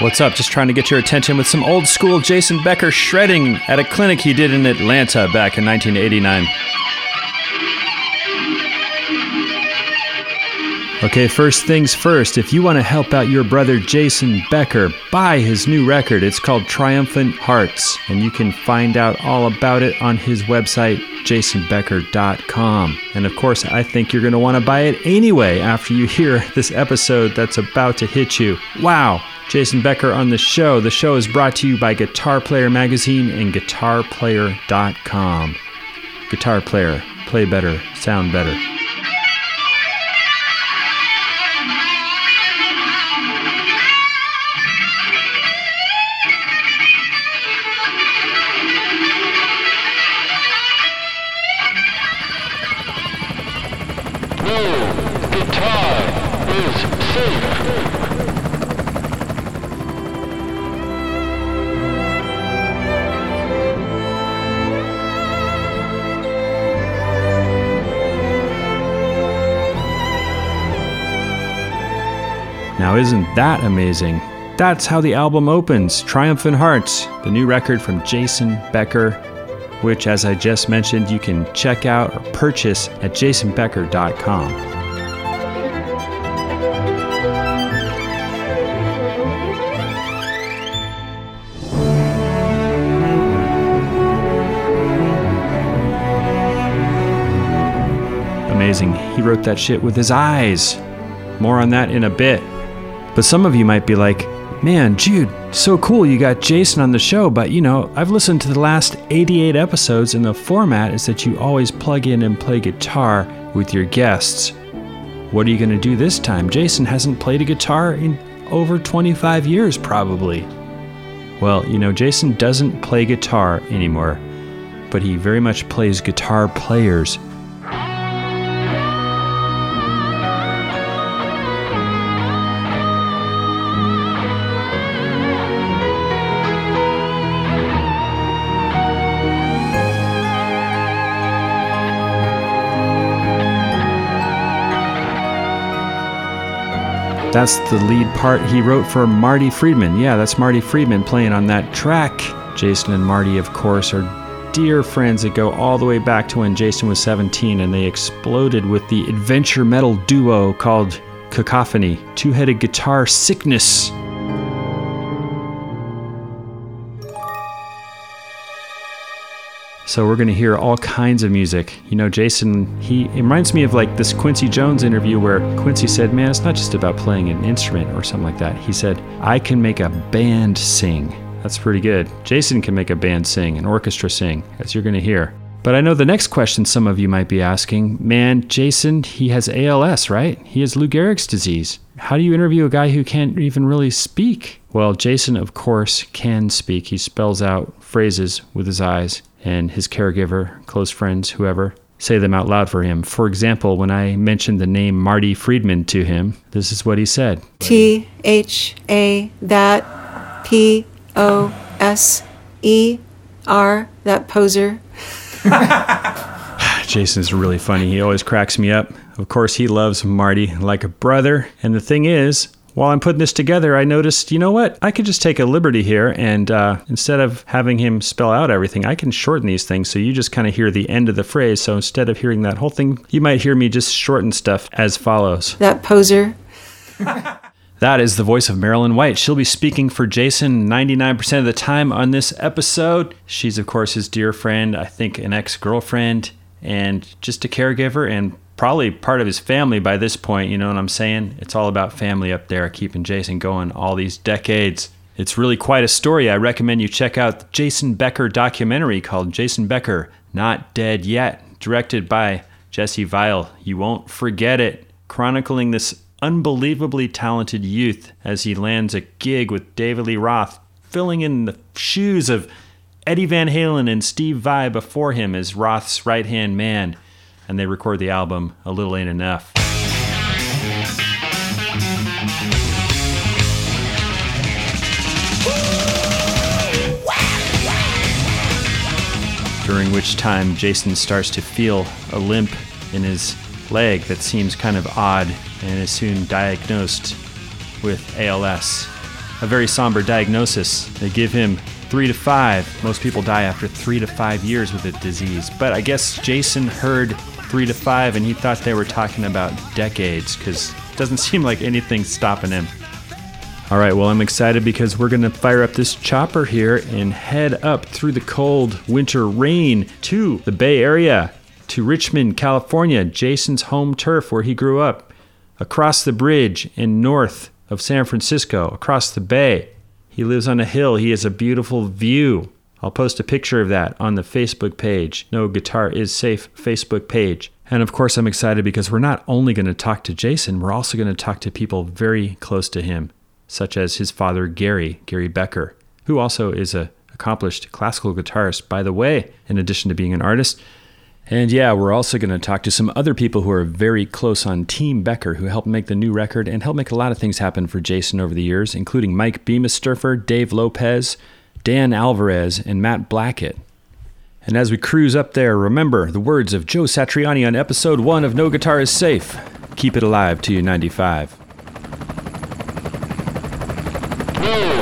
What's up? Just trying to get your attention with some old school Jason Becker shredding at a clinic he did in Atlanta back in 1989. Okay, first things first, if you want to help out your brother Jason Becker, buy his new record. It's called Triumphant Hearts, and you can find out all about it on his website, jasonbecker.com. And of course, I think you're going to want to buy it anyway after you hear this episode that's about to hit you. Wow! Jason Becker on the show. The show is brought to you by Guitar Player Magazine and GuitarPlayer.com. Guitar Player, play better, sound better. Isn't that amazing? That's how the album opens Triumphant Hearts, the new record from Jason Becker, which, as I just mentioned, you can check out or purchase at jasonbecker.com. Amazing. He wrote that shit with his eyes. More on that in a bit. But some of you might be like, man, Jude, so cool you got Jason on the show, but you know, I've listened to the last 88 episodes, and the format is that you always plug in and play guitar with your guests. What are you going to do this time? Jason hasn't played a guitar in over 25 years, probably. Well, you know, Jason doesn't play guitar anymore, but he very much plays guitar players. That's the lead part he wrote for Marty Friedman. Yeah, that's Marty Friedman playing on that track. Jason and Marty, of course, are dear friends that go all the way back to when Jason was 17 and they exploded with the adventure metal duo called Cacophony, two headed guitar sickness. So we're going to hear all kinds of music. You know, Jason, he reminds me of like this Quincy Jones interview where Quincy said, "Man, it's not just about playing an instrument or something like that." He said, "I can make a band sing." That's pretty good. Jason can make a band sing, an orchestra sing, as you're going to hear. But I know the next question some of you might be asking, man, Jason, he has ALS, right? He has Lou Gehrig's disease. How do you interview a guy who can't even really speak? Well, Jason, of course, can speak. He spells out phrases with his eyes and his caregiver, close friends, whoever, say them out loud for him. For example, when I mentioned the name Marty Friedman to him, this is what he said T H A that P O S E R that poser. Jason's really funny. He always cracks me up. Of course, he loves Marty like a brother. And the thing is, while I'm putting this together, I noticed, you know what? I could just take a liberty here, and uh, instead of having him spell out everything, I can shorten these things so you just kind of hear the end of the phrase. So instead of hearing that whole thing, you might hear me just shorten stuff as follows. That poser. That is the voice of Marilyn White. She'll be speaking for Jason 99% of the time on this episode. She's, of course, his dear friend, I think an ex girlfriend, and just a caregiver and probably part of his family by this point. You know what I'm saying? It's all about family up there, keeping Jason going all these decades. It's really quite a story. I recommend you check out the Jason Becker documentary called Jason Becker Not Dead Yet, directed by Jesse Vile. You won't forget it, chronicling this unbelievably talented youth as he lands a gig with David Lee Roth, filling in the shoes of Eddie Van Halen and Steve Vai before him as Roth's right hand man, and they record the album A Little Ain't Enough. during which time Jason starts to feel a limp in his leg that seems kind of odd and is soon diagnosed with ALS. A very somber diagnosis. They give him three to five. Most people die after three to five years with the disease. But I guess Jason heard three to five and he thought they were talking about decades because it doesn't seem like anything's stopping him. All right, well, I'm excited because we're going to fire up this chopper here and head up through the cold winter rain to the Bay Area, to Richmond, California, Jason's home turf where he grew up, across the bridge and north of San Francisco, across the bay. He lives on a hill. He has a beautiful view. I'll post a picture of that on the Facebook page, No Guitar is Safe Facebook page. And of course, I'm excited because we're not only going to talk to Jason, we're also going to talk to people very close to him, such as his father, Gary, Gary Becker, who also is a accomplished classical guitarist, by the way, in addition to being an artist. And yeah, we're also going to talk to some other people who are very close on Team Becker who helped make the new record and helped make a lot of things happen for Jason over the years, including Mike Bemesderfer, Dave Lopez, Dan Alvarez, and Matt Blackett. And as we cruise up there, remember the words of Joe Satriani on episode 1 of No Guitar is Safe. Keep it alive to you 95. No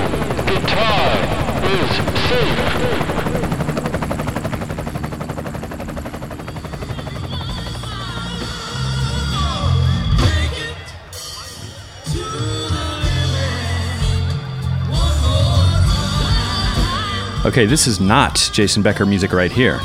Okay, this is not Jason Becker music right here.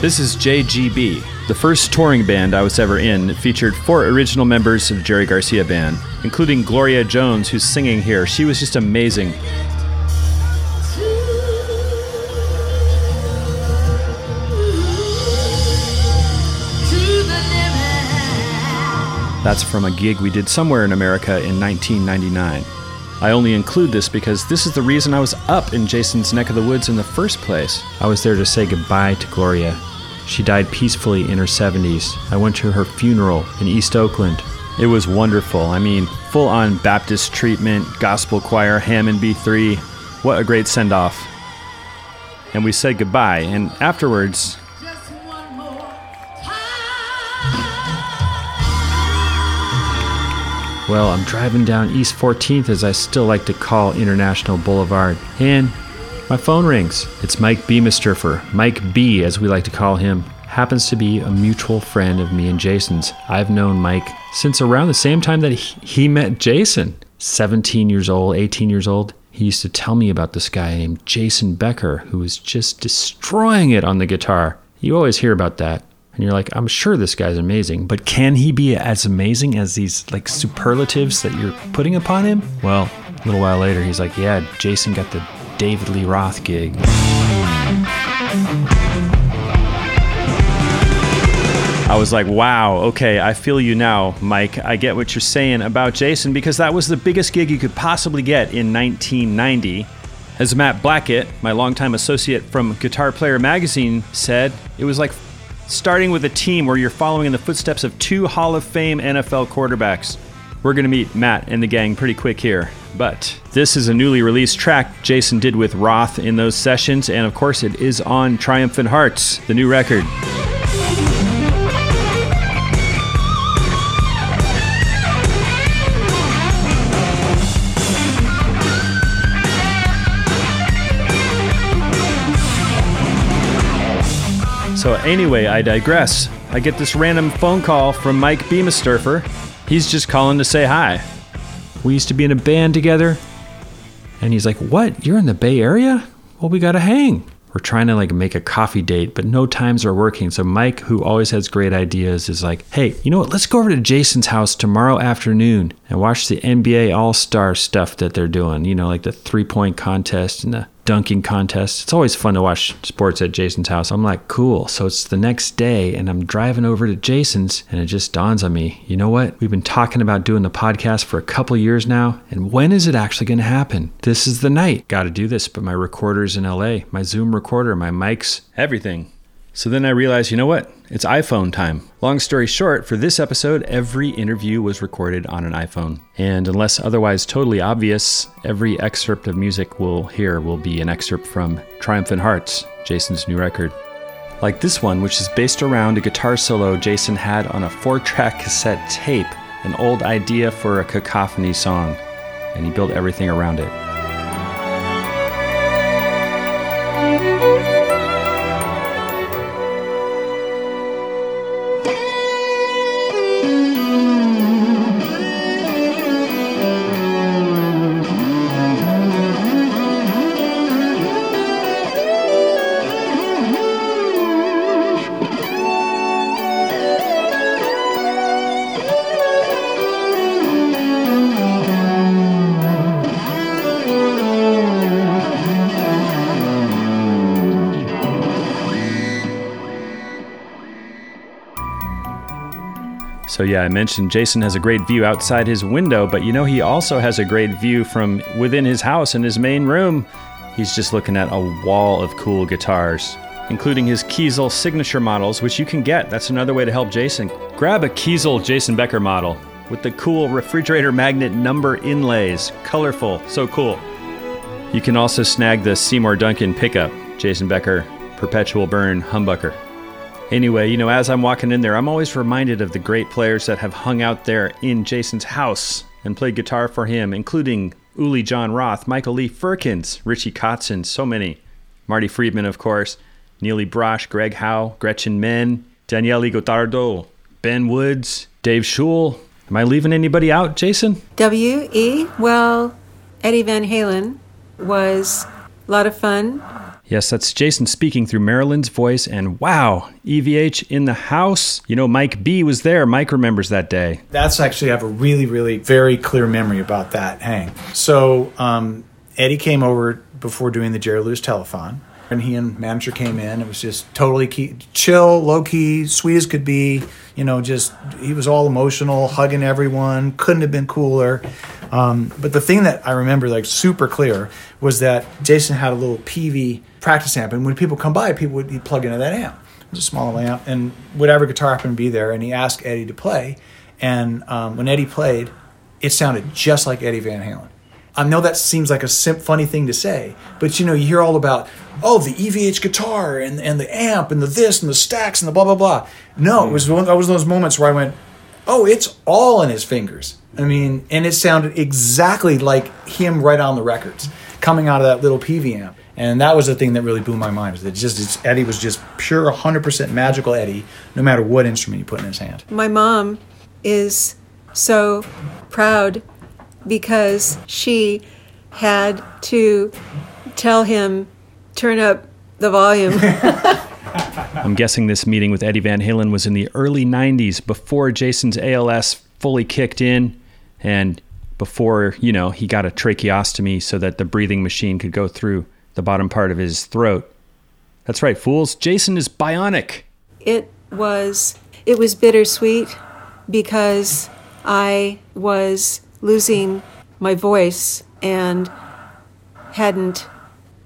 This is JGB, the first touring band I was ever in. It featured four original members of the Jerry Garcia Band, including Gloria Jones, who's singing here. She was just amazing. That's from a gig we did somewhere in America in 1999. I only include this because this is the reason I was up in Jason's neck of the woods in the first place. I was there to say goodbye to Gloria. She died peacefully in her 70s. I went to her funeral in East Oakland. It was wonderful. I mean, full on Baptist treatment, gospel choir, Hammond B3. What a great send off. And we said goodbye, and afterwards, Well, I'm driving down East 14th, as I still like to call International Boulevard, and my phone rings. It's Mike Bemesderfer, Mike B, as we like to call him. Happens to be a mutual friend of me and Jason's. I've known Mike since around the same time that he met Jason. 17 years old, 18 years old. He used to tell me about this guy named Jason Becker, who was just destroying it on the guitar. You always hear about that and you're like, I'm sure this guy's amazing, but can he be as amazing as these like superlatives that you're putting upon him? Well, a little while later, he's like, Yeah, Jason got the David Lee Roth gig. I was like, wow, okay, I feel you now, Mike. I get what you're saying about Jason because that was the biggest gig you could possibly get in 1990. As Matt Blackett, my longtime associate from Guitar Player magazine, said, it was like starting with a team where you're following in the footsteps of two Hall of Fame NFL quarterbacks. We're going to meet Matt and the gang pretty quick here. But this is a newly released track Jason did with Roth in those sessions, and of course, it is on Triumphant Hearts, the new record. So, anyway, I digress. I get this random phone call from Mike Bemesderfer. He's just calling to say hi. We used to be in a band together. And he's like, What? You're in the Bay Area? Well, we gotta hang. We're trying to like make a coffee date, but no times are working. So Mike, who always has great ideas, is like, hey, you know what? Let's go over to Jason's house tomorrow afternoon and watch the NBA All Star stuff that they're doing. You know, like the three point contest and the dunking contest. It's always fun to watch sports at Jason's house. I'm like, cool. So it's the next day, and I'm driving over to Jason's, and it just dawns on me you know what? We've been talking about doing the podcast for a couple years now, and when is it actually going to happen? This is the night. Got to do this, but my recorder's in LA, my Zoom recorder, my mics, everything. So then I realized, you know what? It's iPhone time. Long story short, for this episode, every interview was recorded on an iPhone. And unless otherwise totally obvious, every excerpt of music we'll hear will be an excerpt from Triumphant Hearts, Jason's new record. Like this one, which is based around a guitar solo Jason had on a four track cassette tape, an old idea for a cacophony song, and he built everything around it. So, yeah, I mentioned Jason has a great view outside his window, but you know, he also has a great view from within his house in his main room. He's just looking at a wall of cool guitars, including his Kiesel signature models, which you can get. That's another way to help Jason. Grab a Kiesel Jason Becker model with the cool refrigerator magnet number inlays. Colorful, so cool. You can also snag the Seymour Duncan pickup, Jason Becker Perpetual Burn Humbucker. Anyway, you know, as I'm walking in there, I'm always reminded of the great players that have hung out there in Jason's house and played guitar for him, including Uli John Roth, Michael Lee Firkins, Richie Kotzen, so many. Marty Friedman, of course, Nili Brosh, Greg Howe, Gretchen Menn, Daniele Gottardo, Ben Woods, Dave Schul. Am I leaving anybody out, Jason? W E. Well, Eddie Van Halen was a lot of fun. Yes, that's Jason speaking through Marilyn's voice, and wow, EVH in the house. You know, Mike B was there. Mike remembers that day. That's actually I have a really, really very clear memory about that hang. So um, Eddie came over before doing the Jerry Lewis telethon, and he and manager came in. It was just totally key, chill, low key, sweet as could be. You know, just he was all emotional, hugging everyone. Couldn't have been cooler. Um, but the thing that I remember like super clear was that Jason had a little Peavey practice amp, and when people come by, people would plug into that amp. It was a small amp, and whatever guitar happened to be there, and he asked Eddie to play. And um, when Eddie played, it sounded just like Eddie Van Halen. I know that seems like a sim- funny thing to say, but you know, you hear all about, oh, the EVH guitar and, and the amp and the this and the stacks and the blah, blah, blah. No, it was one, that was those moments where I went, oh, it's all in his fingers. I mean, and it sounded exactly like him right on the records coming out of that little Peavey amp. And that was the thing that really blew my mind. Is that just it's, Eddie was just pure 100% magical Eddie, no matter what instrument you put in his hand. My mom is so proud because she had to tell him turn up the volume. I'm guessing this meeting with Eddie Van Halen was in the early 90s before Jason's ALS fully kicked in and before, you know, he got a tracheostomy so that the breathing machine could go through the bottom part of his throat. That's right, fools. Jason is bionic. it was it was bittersweet because I was losing my voice and hadn't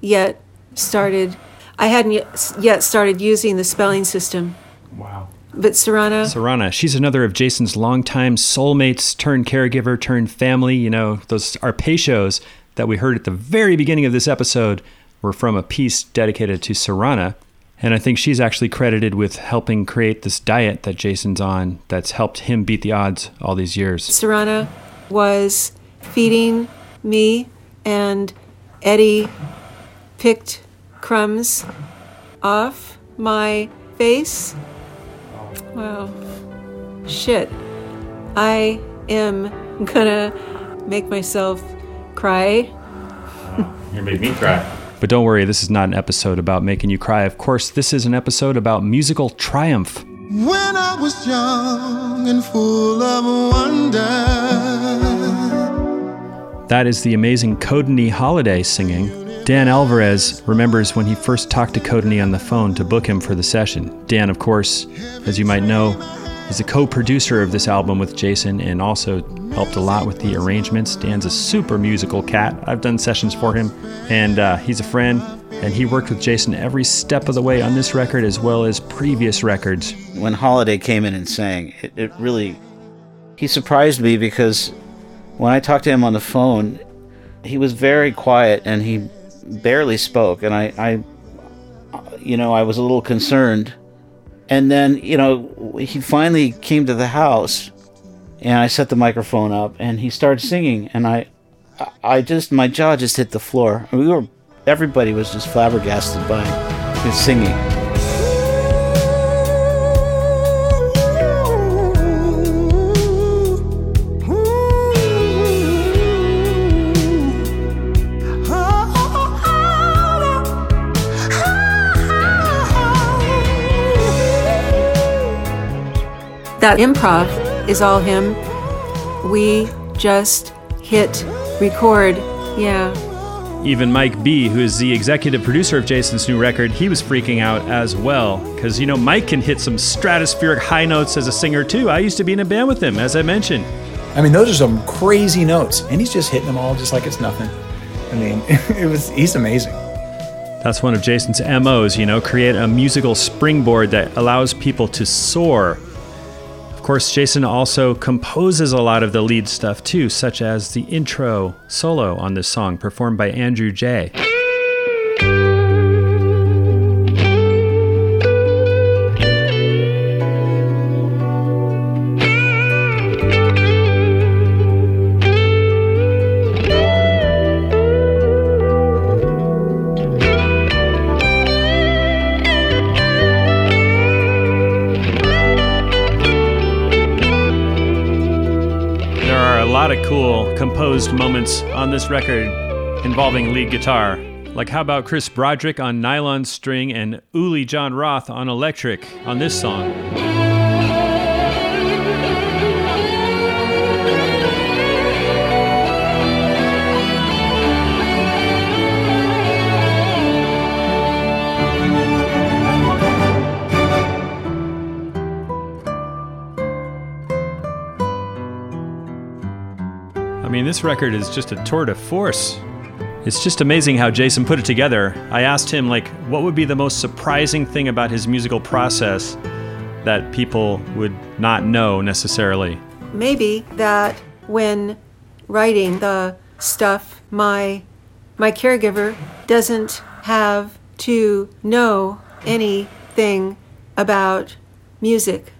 yet started I hadn't yet- yet started using the spelling system. Wow. But Serrana, Sarana, she's another of Jason's longtime soulmates turned caregiver turned family. You know, those arpeggios that we heard at the very beginning of this episode were from a piece dedicated to Sarana. And I think she's actually credited with helping create this diet that Jason's on that's helped him beat the odds all these years. Serrana was feeding me and Eddie picked crumbs off my face. Well, shit. I am gonna make myself cry. You made me cry. But don't worry, this is not an episode about making you cry. Of course, this is an episode about musical triumph. When I was young and full of wonder. That is the amazing Codany Holiday singing. Dan Alvarez remembers when he first talked to Codany on the phone to book him for the session. Dan, of course, as you might know, is a co producer of this album with Jason and also helped a lot with the arrangements. Dan's a super musical cat. I've done sessions for him, and uh, he's a friend. And he worked with Jason every step of the way on this record as well as previous records. when Holiday came in and sang, it, it really he surprised me because when I talked to him on the phone, he was very quiet and he barely spoke, and I, I you know, I was a little concerned. And then, you know, he finally came to the house, and I set the microphone up, and he started singing, and I, I just my jaw just hit the floor. We were, everybody was just flabbergasted by his singing. That improv is all him. We just hit record. Yeah. Even Mike B, who is the executive producer of Jason's new record, he was freaking out as well. Because, you know, Mike can hit some stratospheric high notes as a singer, too. I used to be in a band with him, as I mentioned. I mean, those are some crazy notes, and he's just hitting them all just like it's nothing. I mean, it was he's amazing. That's one of Jason's MOs, you know, create a musical springboard that allows people to soar. Of course, Jason also composes a lot of the lead stuff too, such as the intro solo on this song performed by Andrew J. composed moments on this record involving lead guitar. Like, how about Chris Broderick on nylon string and Uli John Roth on electric on this song? This record is just a tour de force. It's just amazing how Jason put it together. I asked him, like, what would be the most surprising thing about his musical process that people would not know necessarily? Maybe that when writing the stuff, my my caregiver doesn't have to know anything about music.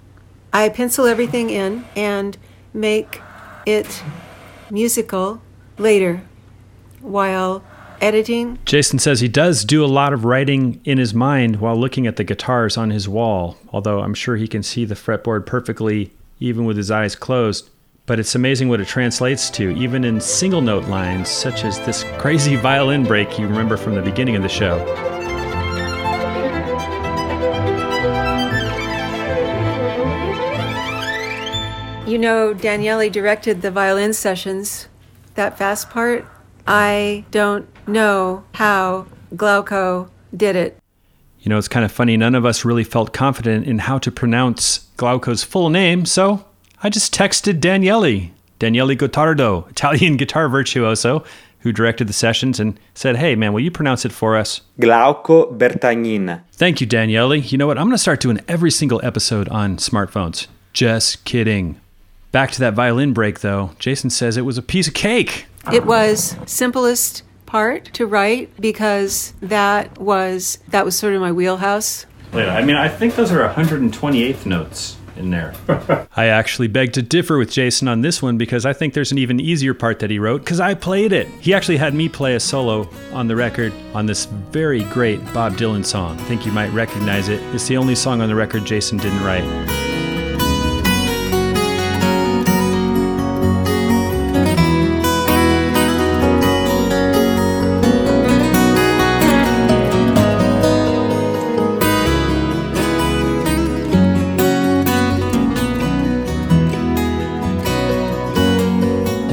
I pencil everything in and make it musical later while editing. Jason says he does do a lot of writing in his mind while looking at the guitars on his wall, although I'm sure he can see the fretboard perfectly even with his eyes closed. But it's amazing what it translates to, even in single note lines, such as this crazy violin break you remember from the beginning of the show. You know, Daniele directed the violin sessions, that fast part. I don't know how Glauco did it. You know, it's kind of funny, none of us really felt confident in how to pronounce Glauco's full name, so I just texted Daniele, Daniele Gottardo, Italian guitar virtuoso, who directed the sessions, and said, Hey, man, will you pronounce it for us? Glauco Bertagnin. Thank you, Daniele. You know what? I'm going to start doing every single episode on smartphones. Just kidding. Back to that violin break, though. Jason says it was a piece of cake. It was simplest part to write because that was that was sort of my wheelhouse. Wait, I mean, I think those are 128th notes in there. I actually beg to differ with Jason on this one because I think there's an even easier part that he wrote because I played it. He actually had me play a solo on the record on this very great Bob Dylan song. I think you might recognize it. It's the only song on the record Jason didn't write.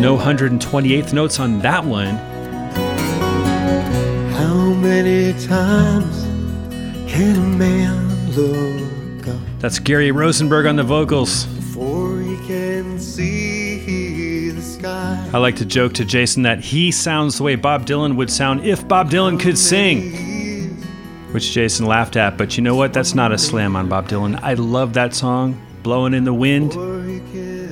No 128th notes on that one. How many times can a man look up That's Gary Rosenberg on the vocals. before he can see the sky? I like to joke to Jason that he sounds the way Bob Dylan would sound if Bob Dylan could sing. which Jason laughed at. But you know what? That's not a slam on Bob Dylan. I love that song, Blowing in the Wind.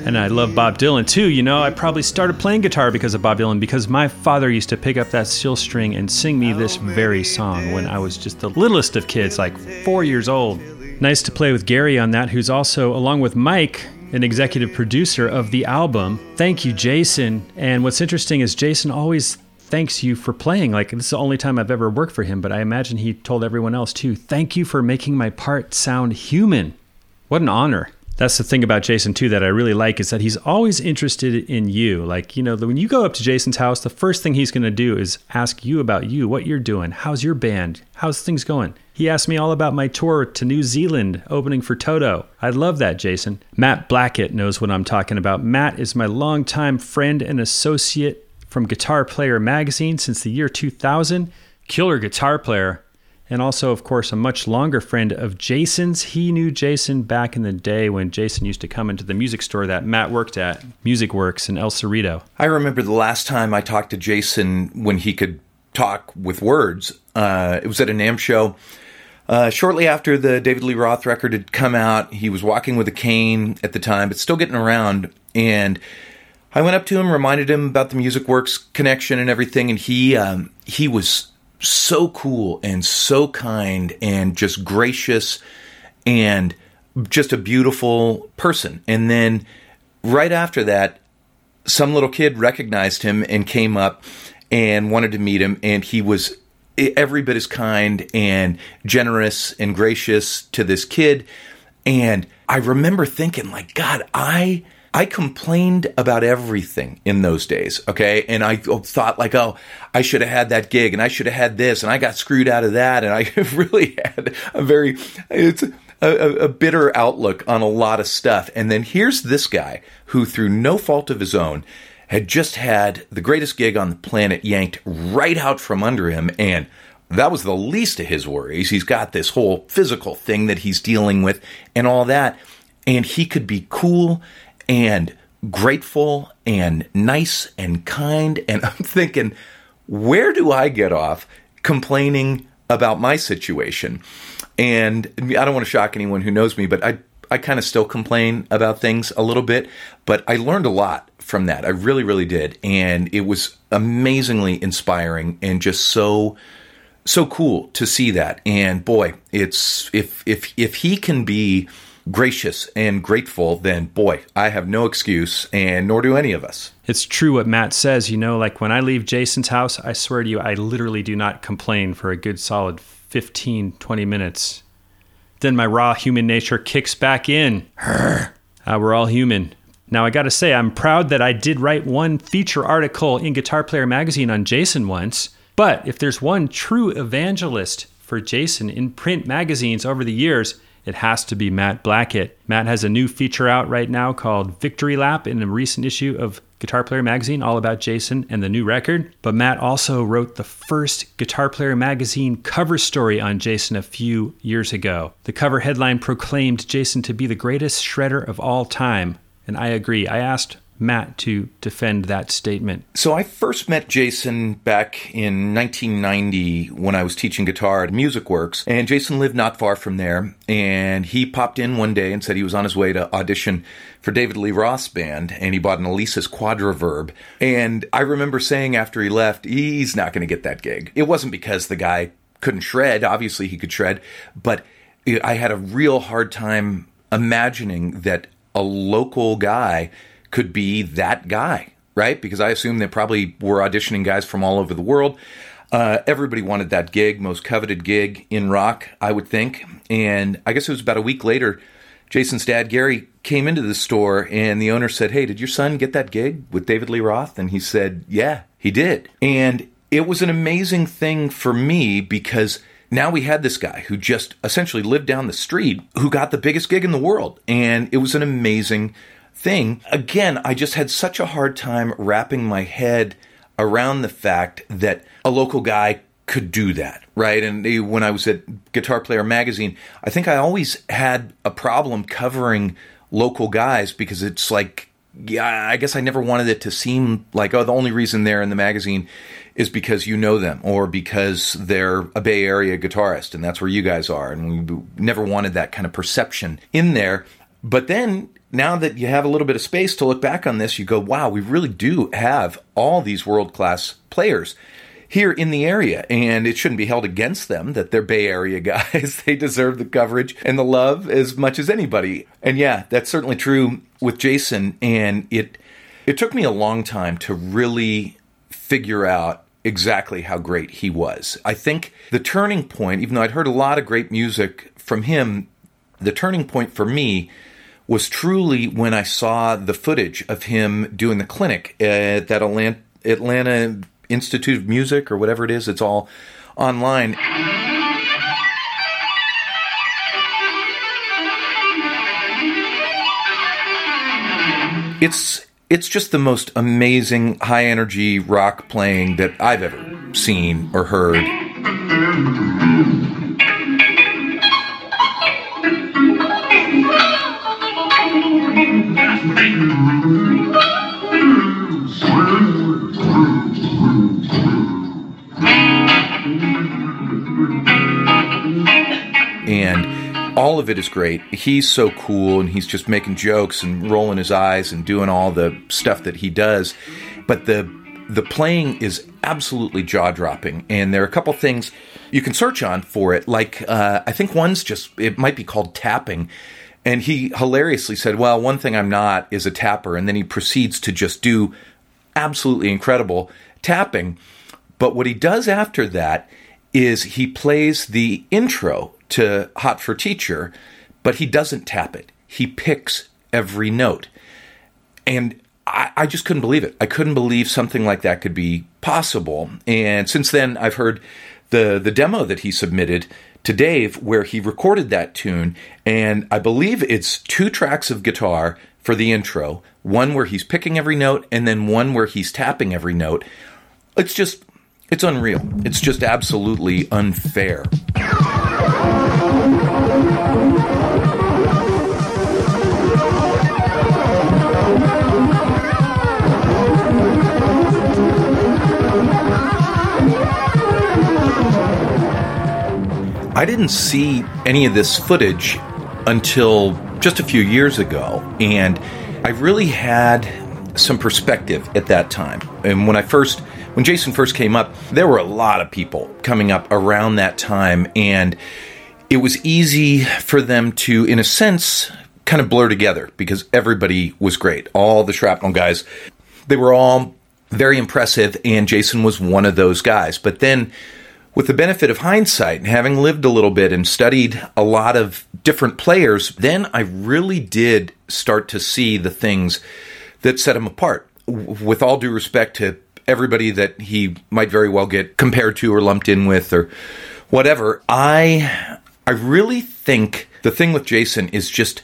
And I love Bob Dylan too. You know, I probably started playing guitar because of Bob Dylan because my father used to pick up that steel string and sing me this very song when I was just the littlest of kids, like four years old. Nice to play with Gary on that, who's also, along with Mike, an executive producer of the album. Thank you, Jason. And what's interesting is Jason always thanks you for playing. Like, this is the only time I've ever worked for him, but I imagine he told everyone else too. Thank you for making my part sound human. What an honor. That's the thing about Jason too that I really like is that he's always interested in you. Like, you know, when you go up to Jason's house, the first thing he's going to do is ask you about you, what you're doing, how's your band, how's things going. He asked me all about my tour to New Zealand, opening for Toto. I love that, Jason. Matt Blackett knows what I'm talking about. Matt is my longtime friend and associate from Guitar Player magazine since the year 2000. Killer guitar player and also, of course, a much longer friend of Jason's. He knew Jason back in the day when Jason used to come into the music store that Matt worked at, Music Works in El Cerrito. I remember the last time I talked to Jason when he could talk with words. Uh, it was at a NAMM show. Uh, shortly after the David Lee Roth record had come out, he was walking with a cane at the time, but still getting around. And I went up to him, reminded him about the Music Works connection and everything, and he um, he was so cool and so kind and just gracious and just a beautiful person. And then right after that, some little kid recognized him and came up and wanted to meet him, and he was every bit as kind and generous and gracious to this kid. And I remember thinking, like, God, I I complained about everything in those days, okay? And I thought like, oh, I should have had that gig and I should have had this and I got screwed out of that and I really had a very it's a, a, bitter outlook on a lot of stuff. And then here's this guy who through no fault of his own had just had the greatest gig on the planet yanked right out from under him and that was the least of his worries. He's got this whole physical thing that he's dealing with and all that. And he could be cool and grateful and nice and kind. And I'm thinking, where do I get off complaining about my situation? And I don't want to shock anyone who knows me, but I I kind of still complain about things a little bit, but I learned a lot from that. I really, really did, and it was amazingly inspiring and just so so cool to see that. And boy, it's if if if he can be gracious and grateful, then boy, I have no excuse, and nor do any of us. It's true what Matt says. You know, like when I leave Jason's house, I swear to you, I literally do not complain for a good solid 15, 20 minutes. Then my raw human nature kicks back in. Uh, we're all human. Now, I gotta say, I'm proud that I did write one feature article in Guitar Player magazine on Jason once. But if there's one true evangelist for Jason in print magazines over the years, it has to be Matt Blackett. Matt has a new feature out right now called Victory Lap in a recent issue of Guitar Player Magazine, all about Jason and the new record. But Matt also wrote the first Guitar Player Magazine cover story on Jason a few years ago. The cover headline proclaimed Jason to be the greatest shredder of all time. And I agree. I asked Matt to defend that statement? So I first met Jason back in 1990 when I was teaching guitar at Music Works, and Jason lived not far from there. And he popped in one day and said he was on his way to audition for David Lee Roth's band, and he bought an Alesis Quadraverb. And I remember saying after he left, he's not going to get that gig. It wasn't because the guy couldn't shred. Obviously, he could shred, but I had a real hard time imagining that a local guy could be that guy, right? Because I assume they probably were auditioning guys from all over the world. Uh, everybody wanted that gig, most coveted gig in rock, I would think. And I guess it was about a week later, Jason's dad, Gary, came into the store and the owner said, Hey, did your son get that gig with David Lee Roth? And he said, Yeah, he did. And it was an amazing thing for me because now we had this guy who just essentially lived down the street who got the biggest gig in the world. And it was an amazing thing. Again, I just had such a hard time wrapping my head around the fact that a local guy could do that, right? And when I was at Guitar Player magazine, I think I always had a problem covering local guys because it's like, yeah, I guess I never wanted it to seem like, oh, the only reason they're in the magazine is because you know them or because they're a Bay Area guitarist and that's where you guys are. And we never wanted that kind of perception in there. But then now that you have a little bit of space to look back on this, you go, wow, we really do have all these world class players here in the area, and it shouldn't be held against them that they're Bay Area guys. they deserve the coverage and the love as much as anybody. And yeah, that's certainly true with Jason. And it it took me a long time to really figure out exactly how great he was. I think the turning point, even though I'd heard a lot of great music from him, the turning point for me was truly when I saw the footage of him doing the clinic at that Atlanta Institute of Music or whatever it is. It's all online. It's it's just the most amazing high energy rock playing that I've ever seen or heard. And all of it is great. He's so cool and he's just making jokes and rolling his eyes and doing all the stuff that he does. But the the playing is absolutely jaw dropping, and there are a couple things you can search on for it. Like uh, I think one's just it might be called tapping, and he hilariously said, "Well, one thing I'm not is a tapper," and then he proceeds to just do absolutely incredible tapping. But what he does after that is he plays the intro to Hot for Teacher, but he doesn't tap it. He picks every note. And I, I, just couldn't believe it. I couldn't believe something like that could be possible. And since then, I've heard the, the demo that he submitted to Dave where he recorded that tune. And I believe it's two tracks of guitar for the intro one where he's picking every note, and then one where he's tapping every note. It's just, it's unreal. It's just absolutely unfair. I didn't see any of this footage until just a few years ago, and I really had some perspective at that time. And when I first, when Jason first came up, there were a lot of people coming up around that time, and it was easy for them to, in a sense, kind of blur together because everybody was great. All the shrapnel guys, they were all very impressive, and Jason was one of those guys. But then with the benefit of hindsight and having lived a little bit and studied a lot of different players, then I really did start to see the things that set him apart. With all due respect to everybody that he might very well get compared to or lumped in with or whatever, I I really think the thing with Jason is just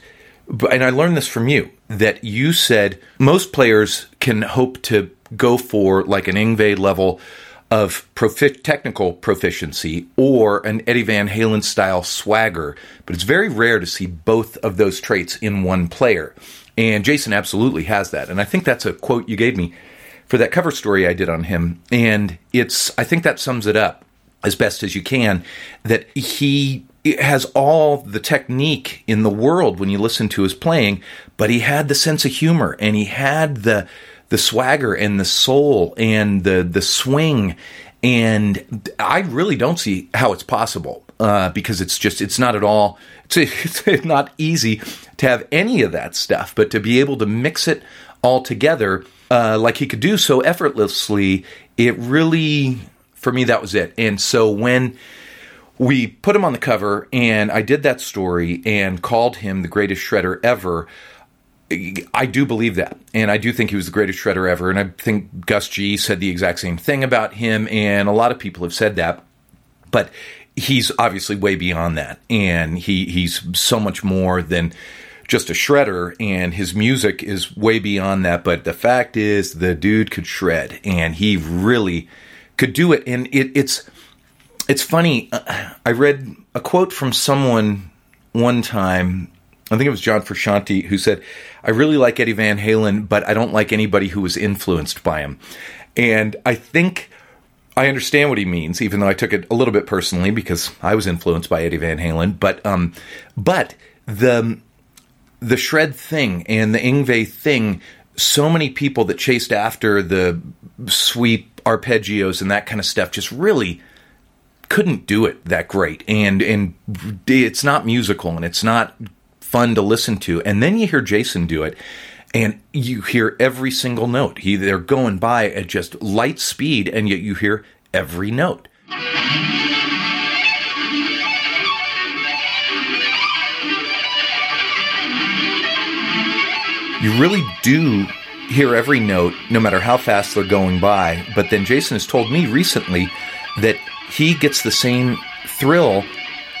and I learned this from you that you said most players can hope to go for like an Yngwie level of profi- technical proficiency or an Eddie Van Halen style swagger, but it's very rare to see both of those traits in one player. And Jason absolutely has that. And I think that's a quote you gave me for that cover story I did on him. And it's, I think that sums it up as best as you can that he has all the technique in the world when you listen to his playing, but he had the sense of humor and he had the, the swagger and the soul and the the swing and I really don't see how it's possible uh, because it's just it's not at all it's, it's not easy to have any of that stuff, but to be able to mix it all together uh, like he could do so effortlessly, it really for me that was it. And so when we put him on the cover and I did that story and called him the greatest shredder ever. I do believe that. And I do think he was the greatest shredder ever. And I think Gus G said the exact same thing about him. And a lot of people have said that. But he's obviously way beyond that. And he, he's so much more than just a shredder. And his music is way beyond that. But the fact is, the dude could shred. And he really could do it. And it, it's. It's funny. I read a quote from someone one time I think it was John Frusciante who said, I really like Eddie Van Halen, but I don't like anybody who was influenced by him. And I think I understand what he means, even though I took it a little bit personally because I was influenced by Eddie Van Halen. But um, but the the shred thing and the Yngwie thing, so many people that chased after the sweep arpeggios and that kind of stuff just really couldn't do it that great. And and it's not musical and it's not fun to listen to. And then you hear Jason do it and you hear every single note. He they're going by at just light speed, and yet you hear every note. You really do hear every note, no matter how fast they're going by. But then Jason has told me recently that he gets the same thrill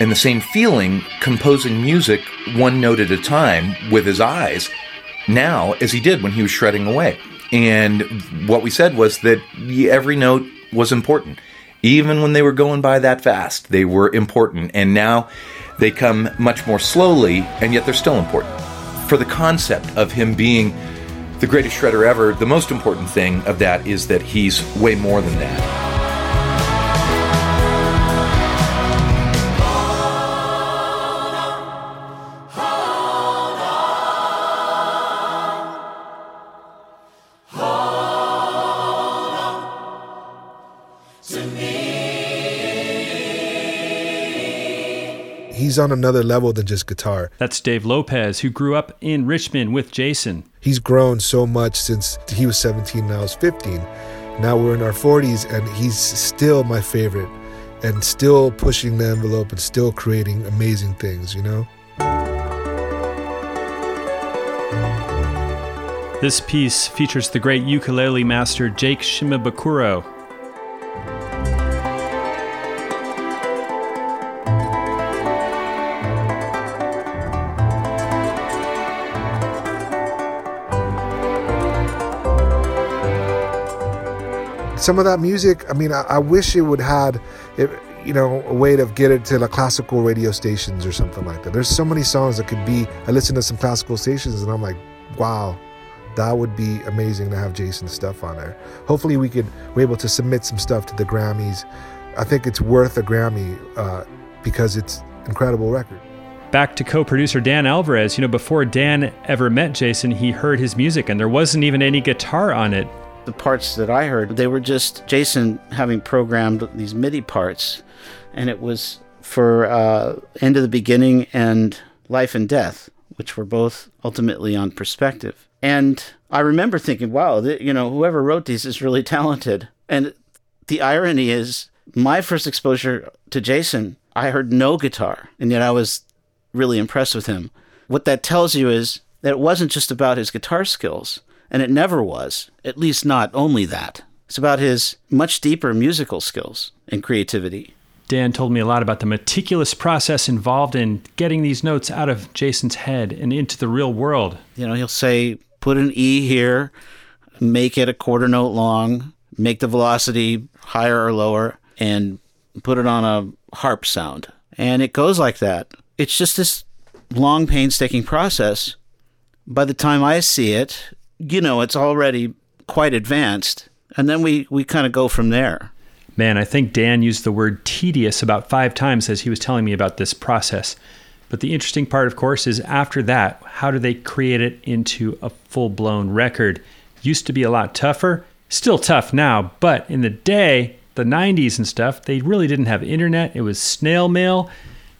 and the same feeling composing music one note at a time with his eyes now as he did when he was shredding away. And what we said was that every note was important. Even when they were going by that fast, they were important. And now they come much more slowly, and yet they're still important. For the concept of him being the greatest shredder ever, the most important thing of that is that he's way more than that. He's on another level than just guitar. That's Dave Lopez, who grew up in Richmond with Jason. He's grown so much since he was 17 and I was 15. Now we're in our 40s and he's still my favorite and still pushing the envelope and still creating amazing things, you know? This piece features the great ukulele master Jake Shimabukuro, some of that music, I mean, I, I wish it would had, it, you know, a way to get it to the classical radio stations or something like that. There's so many songs that could be. I listen to some classical stations and I'm like, wow, that would be amazing to have Jason's stuff on there. Hopefully, we could we're able to submit some stuff to the Grammys. I think it's worth a Grammy uh, because it's incredible record. Back to co-producer Dan Alvarez. You know, before Dan ever met Jason, he heard his music, and there wasn't even any guitar on it. The parts that I heard, they were just Jason having programmed these MIDI parts, and it was for uh, End of the Beginning and Life and Death, which were both ultimately on perspective. And I remember thinking, wow, th- you know, whoever wrote these is really talented. And the irony is, my first exposure to Jason, I heard no guitar, and yet I was really impressed with him. What that tells you is that it wasn't just about his guitar skills, and it never was, at least not only that. It's about his much deeper musical skills and creativity. Dan told me a lot about the meticulous process involved in getting these notes out of Jason's head and into the real world. You know, he'll say, put an E here, make it a quarter note long, make the velocity higher or lower, and put it on a harp sound. And it goes like that. It's just this long, painstaking process. By the time I see it, you know, it's already quite advanced. And then we, we kind of go from there. Man, I think Dan used the word tedious about five times as he was telling me about this process. But the interesting part, of course, is after that, how do they create it into a full blown record? Used to be a lot tougher, still tough now, but in the day, the 90s and stuff, they really didn't have internet. It was snail mail.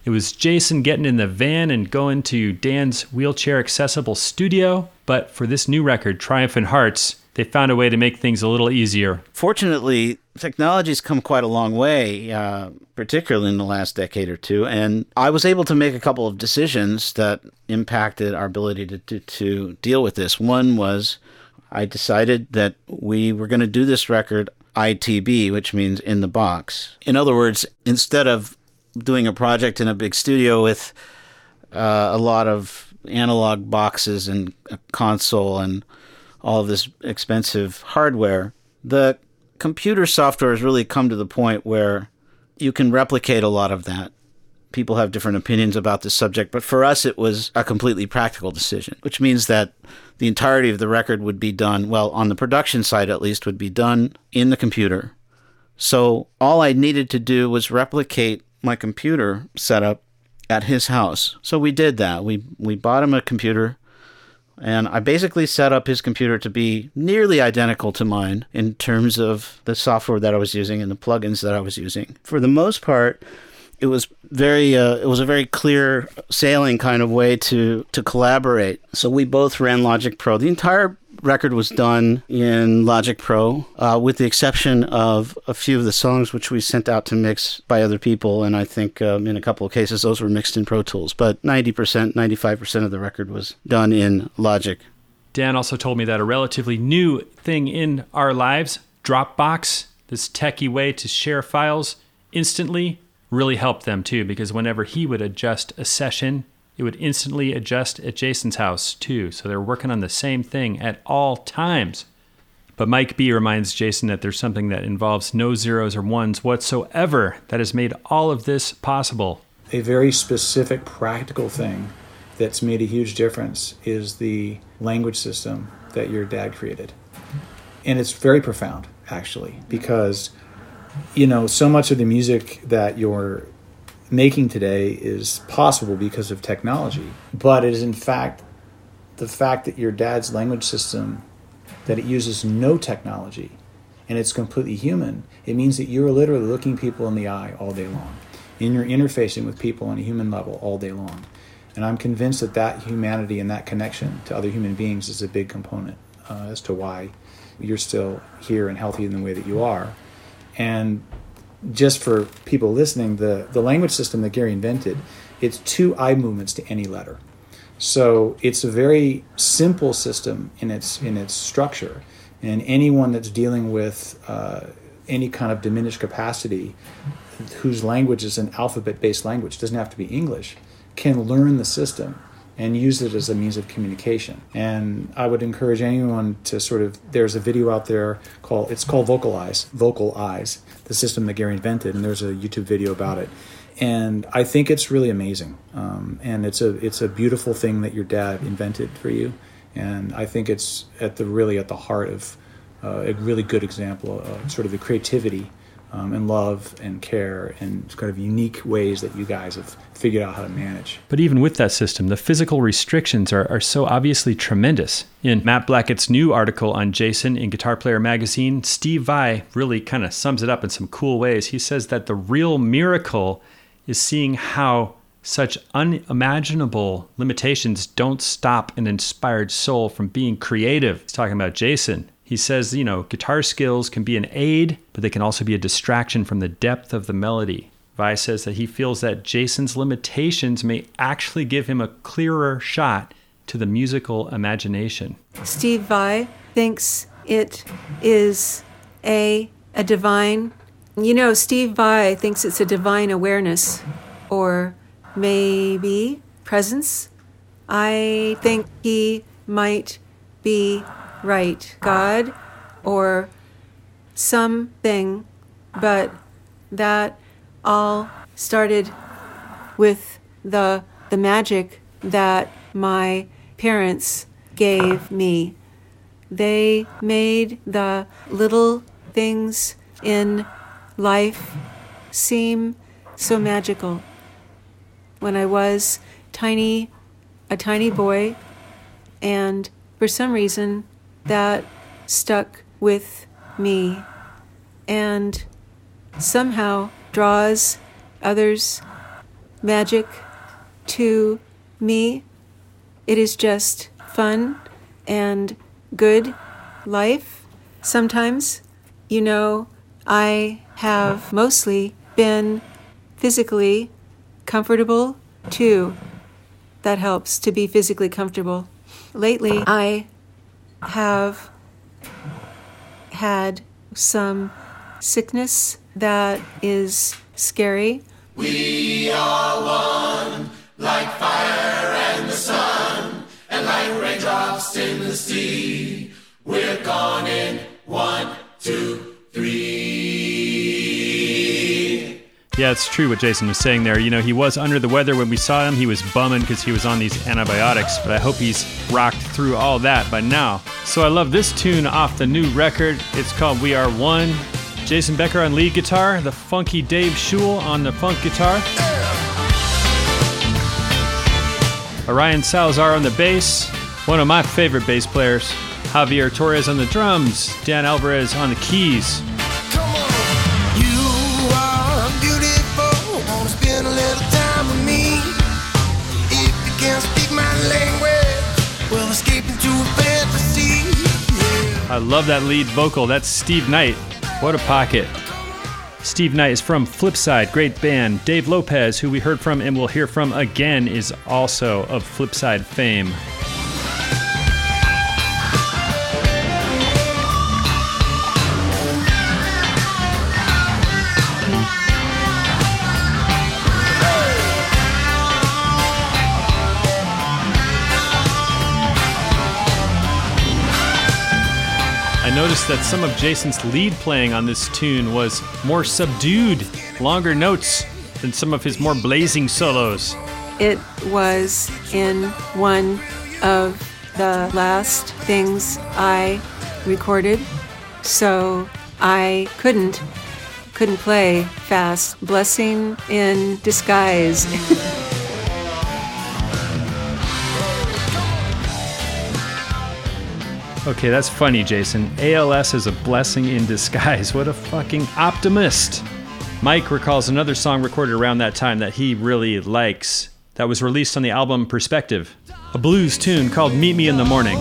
It was Jason getting in the van and going to Dan's wheelchair accessible studio. But for this new record, Triumphant Hearts, they found a way to make things a little easier. Fortunately, technology's come quite a long way, uh, particularly in the last decade or two. And I was able to make a couple of decisions that impacted our ability to, to, to deal with this. One was I decided that we were going to do this record ITB, which means in the box. In other words, instead of doing a project in a big studio with uh, a lot of analog boxes and a console and all of this expensive hardware, the computer software has really come to the point where you can replicate a lot of that. People have different opinions about this subject, but for us, it was a completely practical decision, which means that the entirety of the record would be done, well, on the production side at least, would be done in the computer So all I needed to do was replicate my computer setup at his house. So we did that. We we bought him a computer and I basically set up his computer to be nearly identical to mine in terms of the software that I was using and the plugins that I was using. For the most part, it was very uh, it was a very clear sailing kind of way to to collaborate. So we both ran Logic Pro. The entire record was done in Logic Pro, uh, with the exception of a few of the songs which we sent out to mix by other people, and I think um, in a couple of cases those were mixed in Pro Tools. But 90%, 95% of the record was done in Logic. Dan also told me that a relatively new thing in our lives, Dropbox, this techie way to share files instantly, really helped them too, because whenever he would adjust a session, it would instantly adjust at Jason's house too. So they're working on the same thing at all times. But Mike B reminds Jason that there's something that involves no zeros or ones whatsoever that has made all of this possible. A very specific practical thing that's made a huge difference is the language system that your dad created. And it's very profound, actually, because, you know, so much of the music that you're making today is possible because of technology. But it is, in fact, the fact that your dad's language system, that it uses no technology and it's completely human, it means that you're literally looking people in the eye all day long. And you're interfacing with people on a human level all day long. And I'm convinced that that humanity and that connection to other human beings is a big component uh, as to why you're still here and healthy in the way that you are. And just for people listening, the, the language system that Gary invented, it's two eye movements to any letter. So it's a very simple system in its in its structure, and anyone that's dealing with uh, any kind of diminished capacity, whose language is an alphabet-based language, doesn't have to be English, can learn the system and use it as a means of communication. And I would encourage anyone to sort of there's a video out there called it's called Vocalize, Vocal Eyes, the system that Gary invented, and there's a YouTube video about it. And I think it's really amazing, um, and it's a it's a beautiful thing that your dad invented for you, and I think it's at the really at the heart of uh, a really good example of sort of the creativity um, and love and care and kind of unique ways that you guys have figured out how to manage. But even with that system, the physical restrictions are, are so obviously tremendous. In Matt Blackett's new article on Jason in Guitar Player magazine, Steve Vai really kind of sums it up in some cool ways. He says that the real miracle is seeing how such unimaginable limitations don't stop an inspired soul from being creative. He's talking about Jason. He says, you know, guitar skills can be an aid, but they can also be a distraction from the depth of the melody. Vai says that he feels that Jason's limitations may actually give him a clearer shot to the musical imagination. Steve Vai thinks it is a a divine you know Steve Vai thinks it's a divine awareness or maybe presence. I think he might be right. God or something, but that all started with the the magic that my parents gave me. They made the little things in life seem so magical. When I was tiny, a tiny boy, and for some reason that stuck with me and somehow draws others' magic to me. It is just fun and good life. Sometimes, you know, I have mostly been physically comfortable too. That helps to be physically comfortable. Lately, I have had some sickness that is scary. We are one, like fire and the sun, and like raindrops in the sea. We're gone in one, two, Yeah, it's true what Jason was saying there. You know, he was under the weather when we saw him. He was bumming because he was on these antibiotics, but I hope he's rocked through all that by now. So I love this tune off the new record. It's called We Are One. Jason Becker on lead guitar, the funky Dave Schul on the funk guitar. Orion Salazar on the bass, one of my favorite bass players. Javier Torres on the drums, Dan Alvarez on the keys. I love that lead vocal. That's Steve Knight. What a pocket. Steve Knight is from Flipside, great band. Dave Lopez, who we heard from and will hear from again, is also of Flipside fame. Noticed that some of Jason's lead playing on this tune was more subdued, longer notes than some of his more blazing solos. It was in one of the last things I recorded, so I couldn't couldn't play fast. Blessing in disguise. Okay, that's funny, Jason. ALS is a blessing in disguise. What a fucking optimist. Mike recalls another song recorded around that time that he really likes that was released on the album Perspective, a blues tune called Meet Me in the Morning.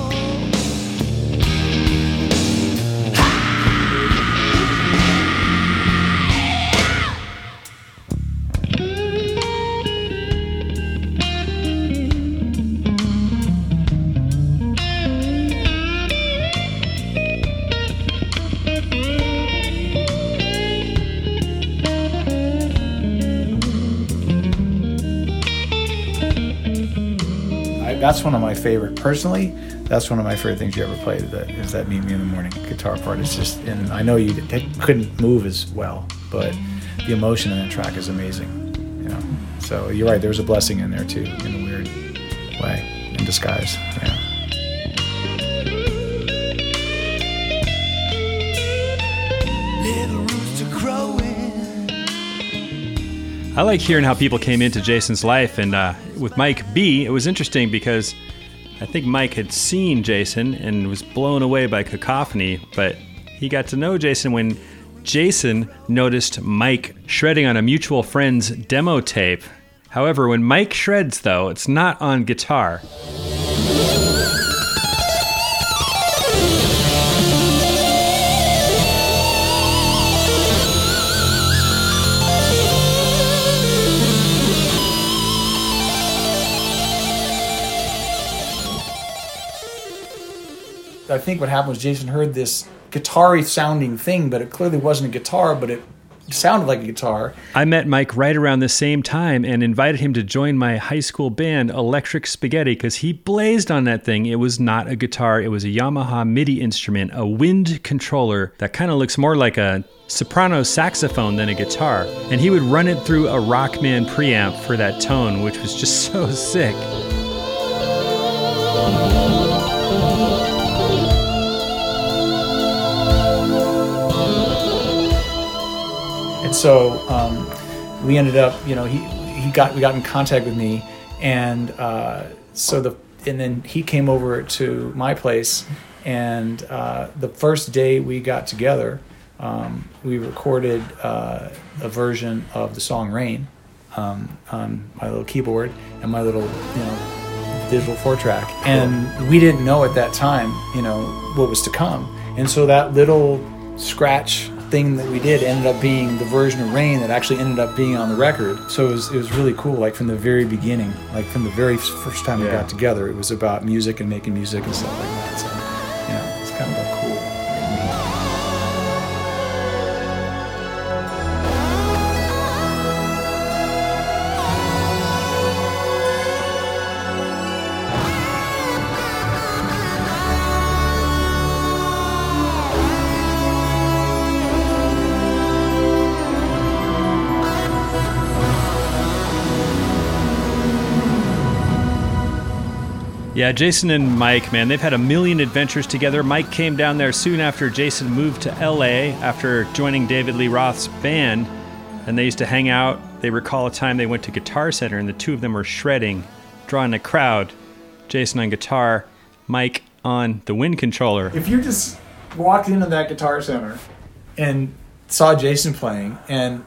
That's one of my favorite. Personally, that's one of my favorite things you ever played. That is that "Meet Me in the Morning" guitar part. It's just, and I know you couldn't move as well, but the emotion in that track is amazing. You know, so you're right. There's a blessing in there too, in a weird way, in disguise. Yeah. I like hearing how people came into Jason's life, and uh, with Mike B, it was interesting because I think Mike had seen Jason and was blown away by cacophony, but he got to know Jason when Jason noticed Mike shredding on a mutual friend's demo tape. However, when Mike shreds, though, it's not on guitar. I think what happened was Jason heard this guitar-y sounding thing, but it clearly wasn't a guitar, but it sounded like a guitar. I met Mike right around the same time and invited him to join my high school band, Electric Spaghetti, because he blazed on that thing. It was not a guitar, it was a Yamaha MIDI instrument, a wind controller that kind of looks more like a soprano saxophone than a guitar. And he would run it through a Rockman preamp for that tone, which was just so sick. And so um, we ended up, you know, he he got we got in contact with me, and uh, so the and then he came over to my place, and uh, the first day we got together, um, we recorded uh, a version of the song "Rain" um, on my little keyboard and my little, you know, digital four track, and we didn't know at that time, you know, what was to come, and so that little scratch thing that we did ended up being the version of Rain that actually ended up being on the record. So it was, it was really cool, like from the very beginning, like from the very first time we got together, it was about music and making music and stuff like that. Yeah, Jason and Mike, man, they've had a million adventures together. Mike came down there soon after Jason moved to LA after joining David Lee Roth's band, and they used to hang out. They recall a time they went to Guitar Center and the two of them were shredding, drawing a crowd. Jason on guitar, Mike on the wind controller. If you just walked into that guitar center and saw Jason playing, and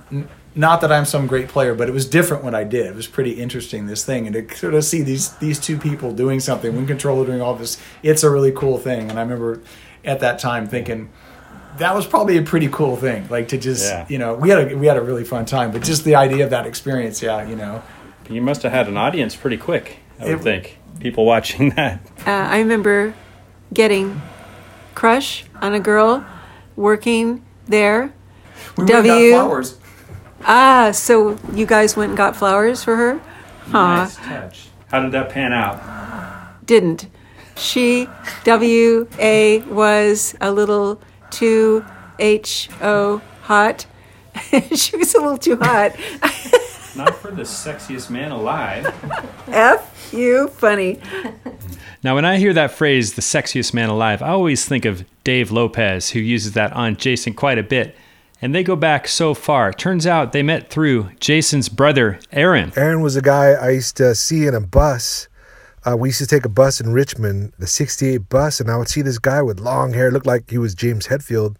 not that I'm some great player, but it was different what I did. It was pretty interesting this thing, and to sort of see these these two people doing something, wind controller doing all this, it's a really cool thing. And I remember at that time thinking that was probably a pretty cool thing, like to just Yeah. you know we had a we had a really fun time, but just the idea of that experience, yeah, you know. You must have had an audience pretty quick, I would It- think. People watching that. Uh, I remember getting crush on a girl working there. We would've got W. flowers. Ah, so you guys went and got flowers for her? Huh. Nice touch. How did that pan out? Didn't. She, W A, was a little too H O hot. she was a little too hot. Not for the sexiest man alive. F U funny. Now, when I hear that phrase, the sexiest man alive, I always think of Dave Lopez, who uses that on Jason quite a bit. And they go back so far. Turns out they met through Jason's brother, Aaron. Aaron was a guy I used to see in a bus. Uh, we used to take a bus in Richmond, the 68 bus, and I would see this guy with long hair, looked like he was James Hetfield.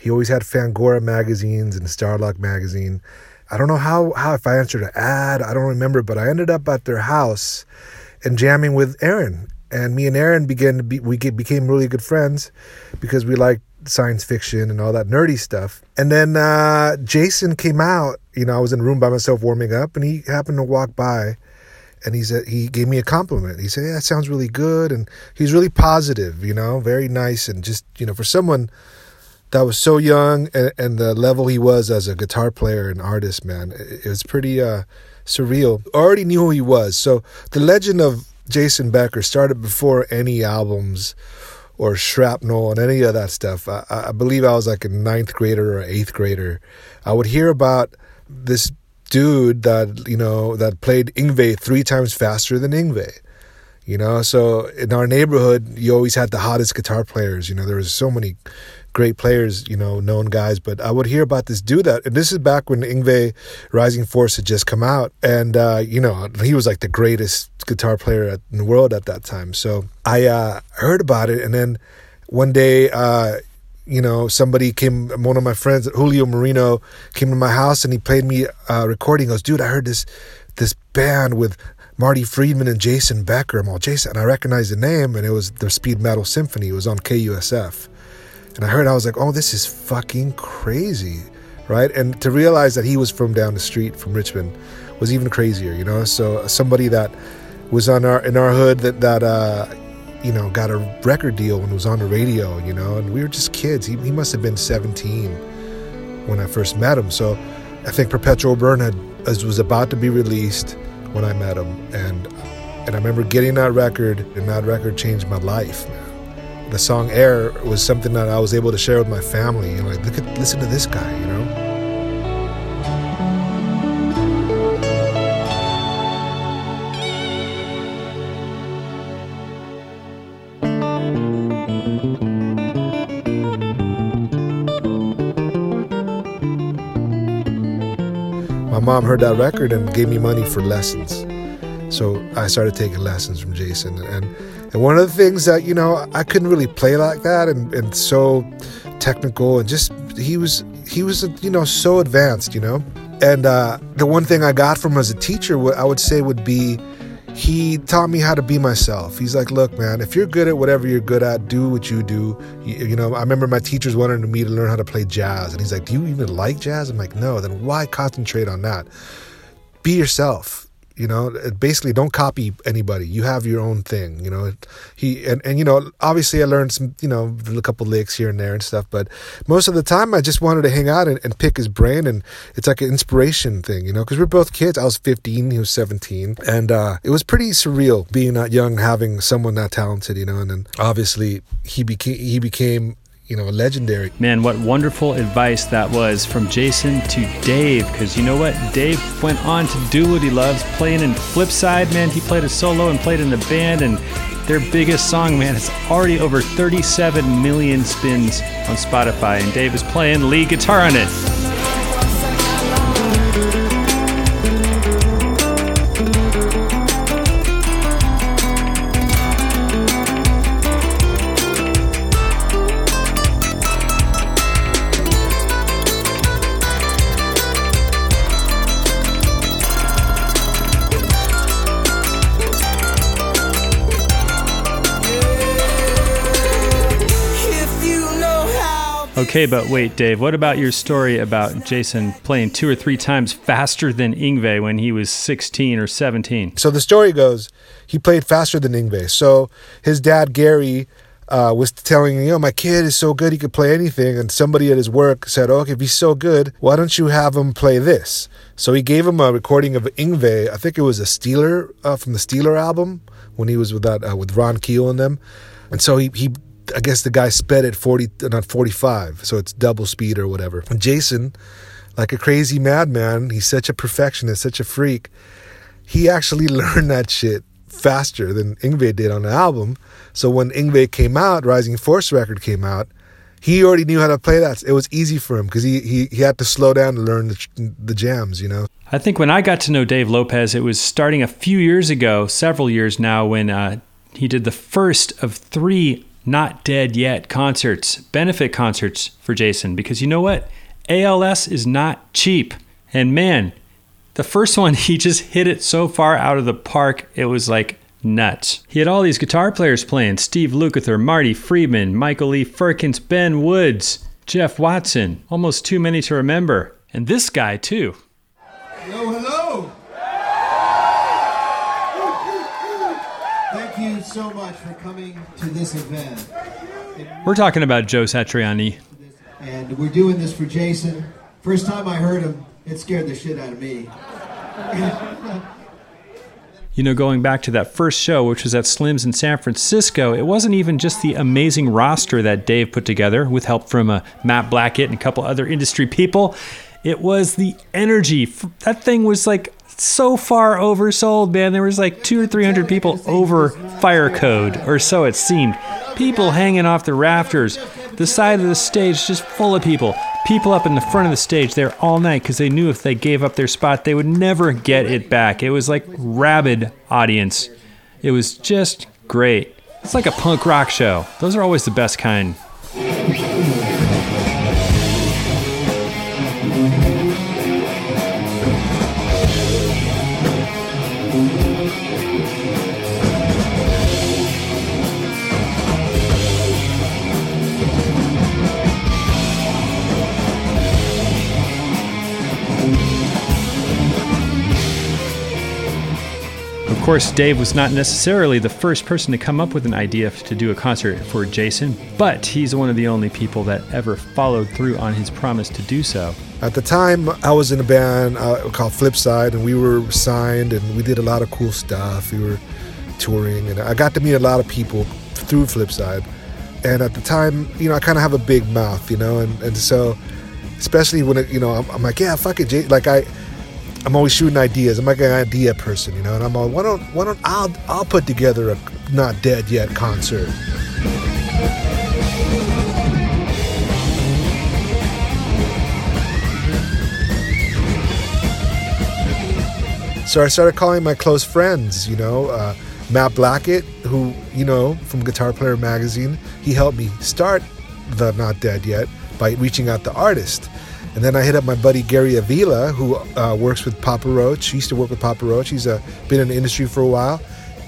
He always had Fangoria magazines and Starlog magazine. I don't know how, how if I answered an ad, I don't remember, but I ended up at their house and jamming with Aaron. And me and Aaron began to be, we became really good friends because we liked science fiction and all that nerdy stuff. And then uh, Jason came out. You know, I was in a room by myself warming up, and he happened to walk by, and he said he gave me a compliment. He said, "Yeah, that sounds really good," and he's really positive. You know, very nice, and just you know, for someone that was so young and, and the level he was as a guitar player and artist, man, it, it was pretty uh, surreal. I already knew who he was, so the legend of Jason Becker started before any albums or shrapnel and any of that stuff. I, I believe I was like a ninth grader or eighth grader. I would hear about this dude that you know that played Yngwie three times faster than Yngwie. You know, so in our neighborhood, you always had the hottest guitar players. You know, there was so many great players, you know, known guys. But I would hear about this dude that, and this is back when Yngwie Rising Force had just come out, and uh, you know, he was like the greatest guitar player in the world at that time. So I uh, heard about it, and then one day. Uh, you know, somebody came, one of my friends, Julio Marino, came to my house and he played me a recording. He goes, dude, I heard this this band with Marty Friedman and Jason Becker. I'm all Jason, and I recognized the name, and it was the Speed Metal Symphony. It was on KUSF, and I heard, I was like, oh, this is fucking crazy, right? And to realize that he was from down the street from Richmond was even crazier, you know. So somebody that was on our in our hood that that uh, you know got a record deal and was on the radio, you know, and we were just kids. He he must have been 17 when I first met him. So I think Perpetual Burn had was was about to be released when I met him, and and I remember getting that record, and that record changed my life. Man. The song "Air" was something that I was able to share with my family. You know, like look at listen to this guy, you know. My mom heard that record and gave me money for lessons. So I started taking lessons from Jason. And, and one of the things that, you know, I couldn't really play like that and, and so technical and just, he was, he was, you know, so advanced, you know. And uh, the one thing I got from him as a teacher, what I would say would be, he taught me how to be myself. He's like, look, man, if you're good at whatever you're good at, do what you do. You, you know, I remember my teachers wanted me to learn how to play jazz. And he's like, do you even like jazz? I'm like, no, then why concentrate on that? Be yourself. You know, basically don't copy anybody. You have your own thing, you know. He and, and you know, obviously I learned some, you know, a couple licks here and there and stuff, but most of the time I just wanted to hang out and, and pick his brain and it's like an inspiration thing, you know, because we're both kids. I was 15, he was 17, and uh, it was pretty surreal being that young, having someone that talented, you know. And then obviously he became he became you know a legendary. Man, what wonderful advice that was from Jason to Dave. Because you know what? Dave went on to do what he loves, playing in Flipside. Man, he played a solo and played in the band, and their biggest song, man. It's already over 37 million spins on Spotify, and Dave is playing lead guitar on it. Okay, but wait, Dave, what about your story about Jason playing two or three times faster than Yngwie when he was 16 or 17? So the story goes, he played faster than Yngwie. So his dad Gary uh, was telling you know, my kid is so good he could play anything. And somebody at his work said, oh, if he's so good, why don't you have him play this? So he gave him a recording of Yngwie. I think it was a Steeler uh, from the Steeler album when he was with that uh, with Ron Keel and them. And so he he I guess the guy sped at 40, not 45, so it's double speed or whatever. And Jason, like a crazy madman, he's such a perfectionist, such a freak. He actually learned that shit faster than Yngwie did on the album. So when Yngwie came out, Rising Force record came out, he already knew how to play that. It was easy for him because he, he, he had to slow down to learn the, the jams, you know? I think when I got to know Dave Lopez, it was starting a few years ago, several years now, when uh, he did the first of three not Dead Yet concerts, benefit concerts for Jason, because you know what? ALS is not cheap. And man, the first one, he just hit it so far out of the park, it was like nuts. He had all these guitar players playing Steve Lukather, Marty Friedman, Michael Lee Firkins, Ben Woods, Jeff Watson, almost too many to remember. And this guy, too. Hello, hello. So much for coming to this event. We're talking about Joe Satriani. And we're doing this for Jason. First time I heard him, it scared the shit out of me. You know, going back to that first show, which was at Slim's in San Francisco, it wasn't even just the amazing roster that Dave put together with help from uh, Matt Blackett and a couple other industry people. It was the energy. That thing was like so far oversold, man. There was like two or three hundred people over fire code, or so it seemed. People hanging off the rafters, the side of the stage just full of people. People up in the front of the stage there all night because they knew if they gave up their spot, they would never get it back. It was like rabid audience. It was just great. It's like a punk rock show. Those are always the best kind. Course, Dave was not necessarily the first person to come up with an idea to do a concert for Jason, but he's one of the only people that ever followed through on his promise to do so. At the time, I was in a band uh, called Flipside, and we were signed, and we did a lot of cool stuff. We were touring, and I got to meet a lot of people through Flipside. And at the time, you know, I kind of have a big mouth, you know, and, and so, especially when it, you know, I'm, I'm like, yeah, fuck it, Jay. Like I, I'm always shooting ideas. I'm like an idea person, you know. And I'm all, why don't, why don't I'll, I'll put together a not dead yet concert. So I started calling my close friends, you know, uh, Matt Blackett, who, you know, from Guitar Player Magazine, he helped me start the Not Dead Yet by reaching out to artists. And then I hit up my buddy Gary Avila, who uh, works with Papa Roach. He used to work with Papa Roach. He's uh, been in the industry for a while.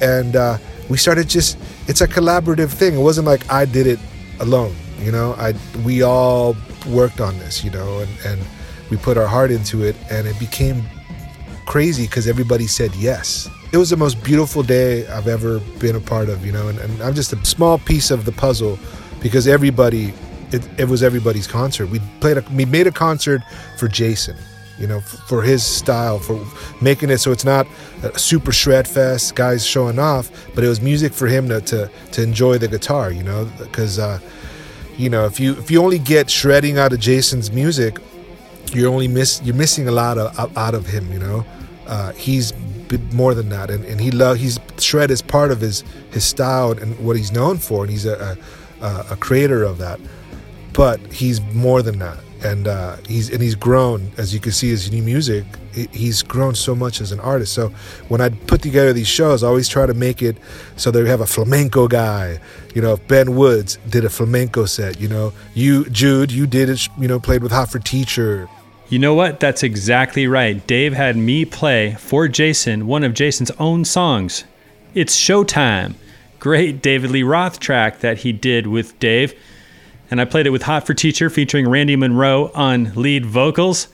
And uh, we started just, it's a collaborative thing. It wasn't like I did it alone, you know? I We all worked on this, you know, and, and we put our heart into it. And it became crazy because everybody said yes. It was the most beautiful day I've ever been a part of, you know, and, and I'm just a small piece of the puzzle because everybody it, it was everybody's concert. We played a, we made a concert for Jason, you know, for, for his style, for making it so it's not a super shred fest, guys showing off, but it was music for him to to, to enjoy the guitar, you know, because uh, you know if you if you only get shredding out of Jason's music, you're only miss you're missing a lot of out of him, you know. Uh, he's more than that. And, and he love he's shred is part of his his style and what he's known for, and he's a a, a creator of that. But he's more than that, and uh, he's and he's grown as you can see his new music. He's grown so much as an artist. So when I put together these shows, I always try to make it so that we have a flamenco guy. You know, if Ben Woods did a flamenco set. You know, you Jude, you did it. You know, played with Hot for Teacher. You know what? That's exactly right. Dave had me play for Jason one of Jason's own songs. It's Showtime. Great David Lee Roth track that he did with Dave. And I played it with Hot for Teacher featuring Randy Monroe on lead vocals.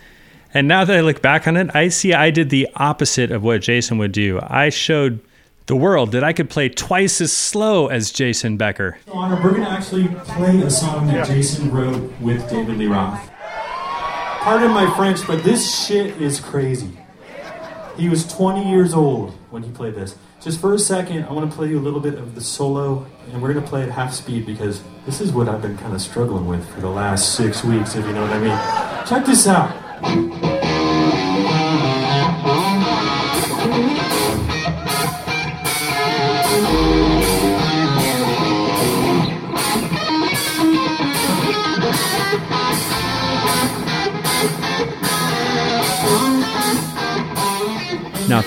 And now that I look back on it, I see I did the opposite of what Jason would do. I showed the world that I could play twice as slow as Jason Becker. Honor, we're going to actually play a song that Jason wrote with David Lee Roth. Pardon my French, but this shit is crazy. He was 20 years old when he played this. Just for a second, I want to play you a little bit of the solo, and we're going to play at half speed because this is what I've been kind of struggling with for the last six weeks, if you know what I mean. Check this out.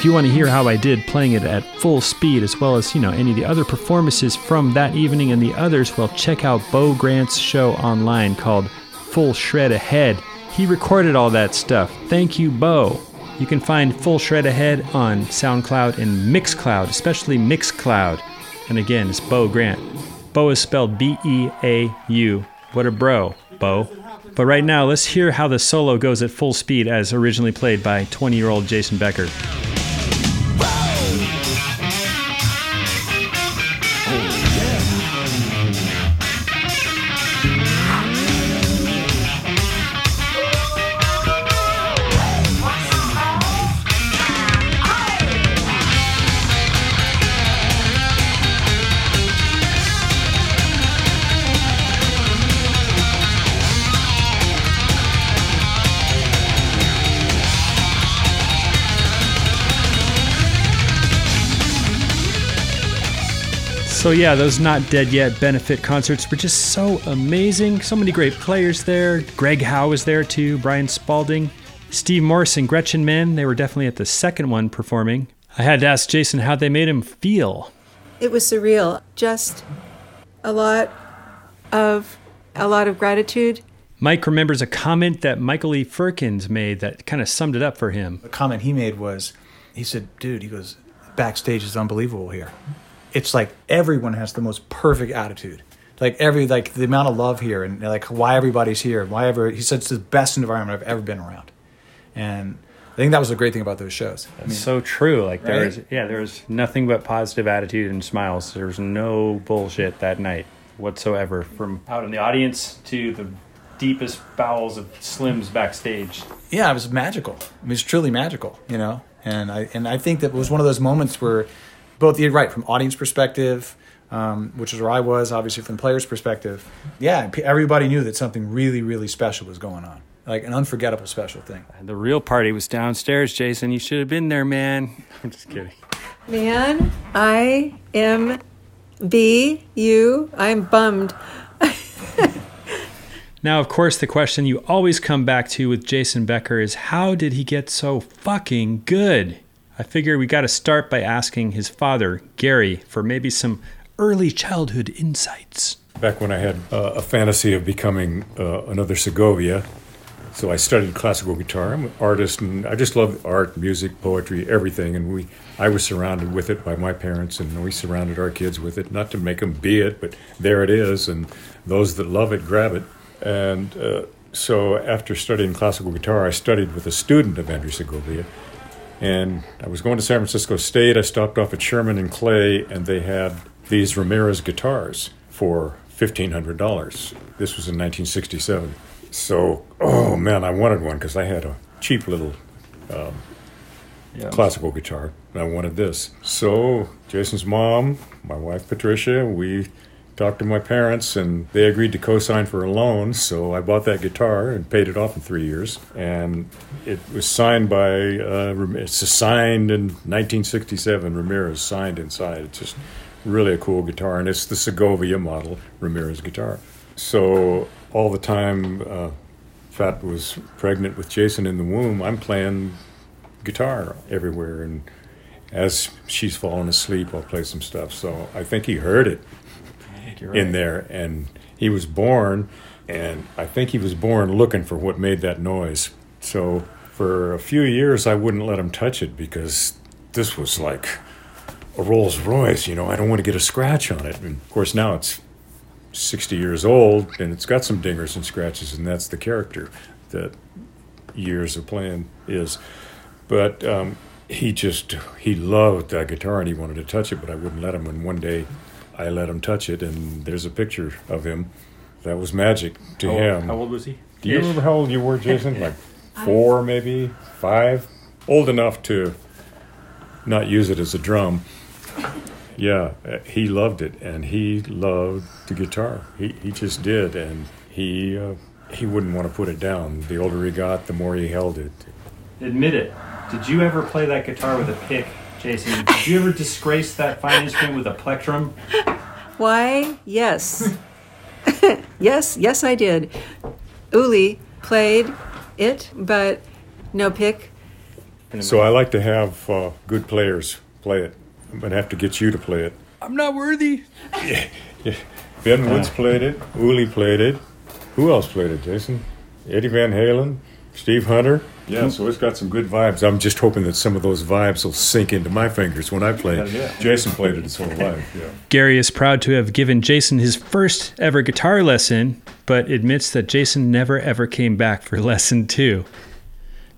If you want to hear how I did playing it at full speed, as well as you know any of the other performances from that evening and the others, well, check out Beau Grant's show online called Full Shred Ahead. He recorded all that stuff. Thank you, Beau. You can find Full Shred Ahead on SoundCloud and Mixcloud, especially Mixcloud. And again, it's Beau Grant. Beau is spelled B E A U. What a bro, Beau. But right now, let's hear how the solo goes at full speed as originally played by 20 year old Jason Becker. So yeah, those Not Dead Yet benefit concerts were just so amazing. So many great players there. Greg Howe was there too, Brian Spalding, Steve Morse and Gretchen Menn. They were definitely at the second one performing. I had to ask Jason how they made him feel. It was surreal. Just a lot of a lot of gratitude. Mike remembers a comment that Michael E. Firkins made that kind of summed it up for him. The comment he made was, he said, "Dude, he goes, backstage is unbelievable here. It's like everyone has the most perfect attitude. Like every like the amount of love here and like why everybody's here, why ever he said it's the best environment I've ever been around." And I think that was the great thing about those shows. I mean, so true. Like there Right? was, yeah, there was nothing but positive attitude and smiles. There was no bullshit that night whatsoever. From out in the audience to the deepest bowels of Slim's backstage. yeah, it was magical. It was truly magical, you know. And I and I think that was one of those moments where both you're right from audience perspective, um, which is where I was, obviously from players' perspective. Yeah, everybody knew that something really, really special was going on, like an unforgettable special thing. The real party was downstairs, Jason. You should have been there, man. I'm just kidding. Man, I am B U. I'm bummed. Now, of course, the question you always come back to with Jason Becker is how did he get so fucking good? I figure we got to start by asking his father, Gary, for maybe some early childhood insights. Back when I had uh, a fantasy of becoming uh, another Segovia, so I studied classical guitar. I'm an artist, and I just love art, music, poetry, everything. And we, I was surrounded with it by my parents, and we surrounded our kids with it. Not to make them be it, but there it is, and those that love it grab it. And uh, so, after studying classical guitar, I studied with a student of Andrés Segovia, and I was going to San Francisco State. I stopped off at Sherman and Clay, and they had these Ramirez guitars for $1,500. This was in 1967. So, oh man, I wanted one because I had a cheap little um, classical guitar, and I wanted this. So, Jason's mom, my wife Patricia, we talked to my parents, and they agreed to co-sign for a loan. So I bought that guitar and paid it off in three years. And it was signed by uh, it's signed in 1967. Ramirez signed inside. It's just really a cool guitar, and it's the Segovia model Ramirez guitar. So all the time, uh, Pat was pregnant with Jason in the womb. I'm playing guitar everywhere, and as she's falling asleep, I'll play some stuff. So I think he heard it You're in there, and he was born, and I think he was born looking for what made that noise. So for a few years, I wouldn't let him touch it because this was like a Rolls Royce. You know, I don't want to get a scratch on it. And of course, now it's 60 years old, and it's got some dingers and scratches, and that's the character that years of playing is. But um, he just he loved that guitar and he wanted to touch it, but I wouldn't let him. And one day, I let him touch it, and there's a picture of him. That was magic to How- him. how old was he? Do you Ish? remember how old you were, Jason? Like four, maybe five, old enough to not use it as a drum. Yeah, he loved it, and he loved the guitar. He he just did, and he uh, he wouldn't want to put it down. The older he got, the more he held it. Admit it. Did you ever play that guitar with a pick, Jason? Did you ever disgrace that fine instrument with a plectrum? Why, yes. yes, yes, I did. Uli played it, but no pick. So I like to have uh, good players play it. I'm gonna have to get you to play it. I'm not worthy. Ben Woods played it. Uli played it. Who else played it, Jason? Eddie Van Halen, Steve Hunter. Yeah, so it's got some good vibes. I'm just hoping that some of those vibes will sink into my fingers when I play. Hell yeah. Jason played it his whole life. Yeah. Gary is proud to have given Jason his first ever guitar lesson, but admits that Jason never ever came back for lesson two.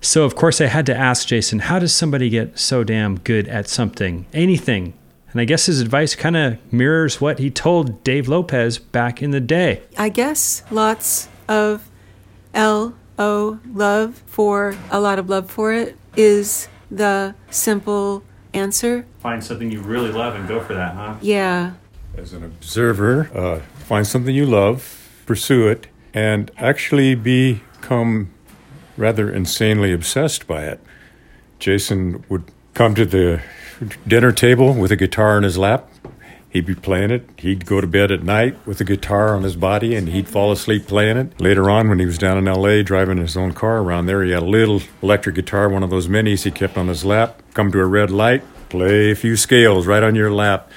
So, of course, I had to ask Jason, how does somebody get so damn good at something, anything? And I guess his advice kind of mirrors what he told Dave Lopez back in the day. I guess lots of L O love for a lot of love for it is the simple answer. Find something you really love and go for that, huh? Yeah. As an observer, uh, find something you love, pursue it, and actually become rather insanely obsessed by it. Jason would come to the dinner table with a guitar in his lap. He'd be playing it. He'd go to bed at night with a guitar on his body and he'd fall asleep playing it. Later on, when he was down in LA driving his own car around there, he had a little electric guitar, one of those minis he kept on his lap. Come to a red light, play a few scales right on your lap.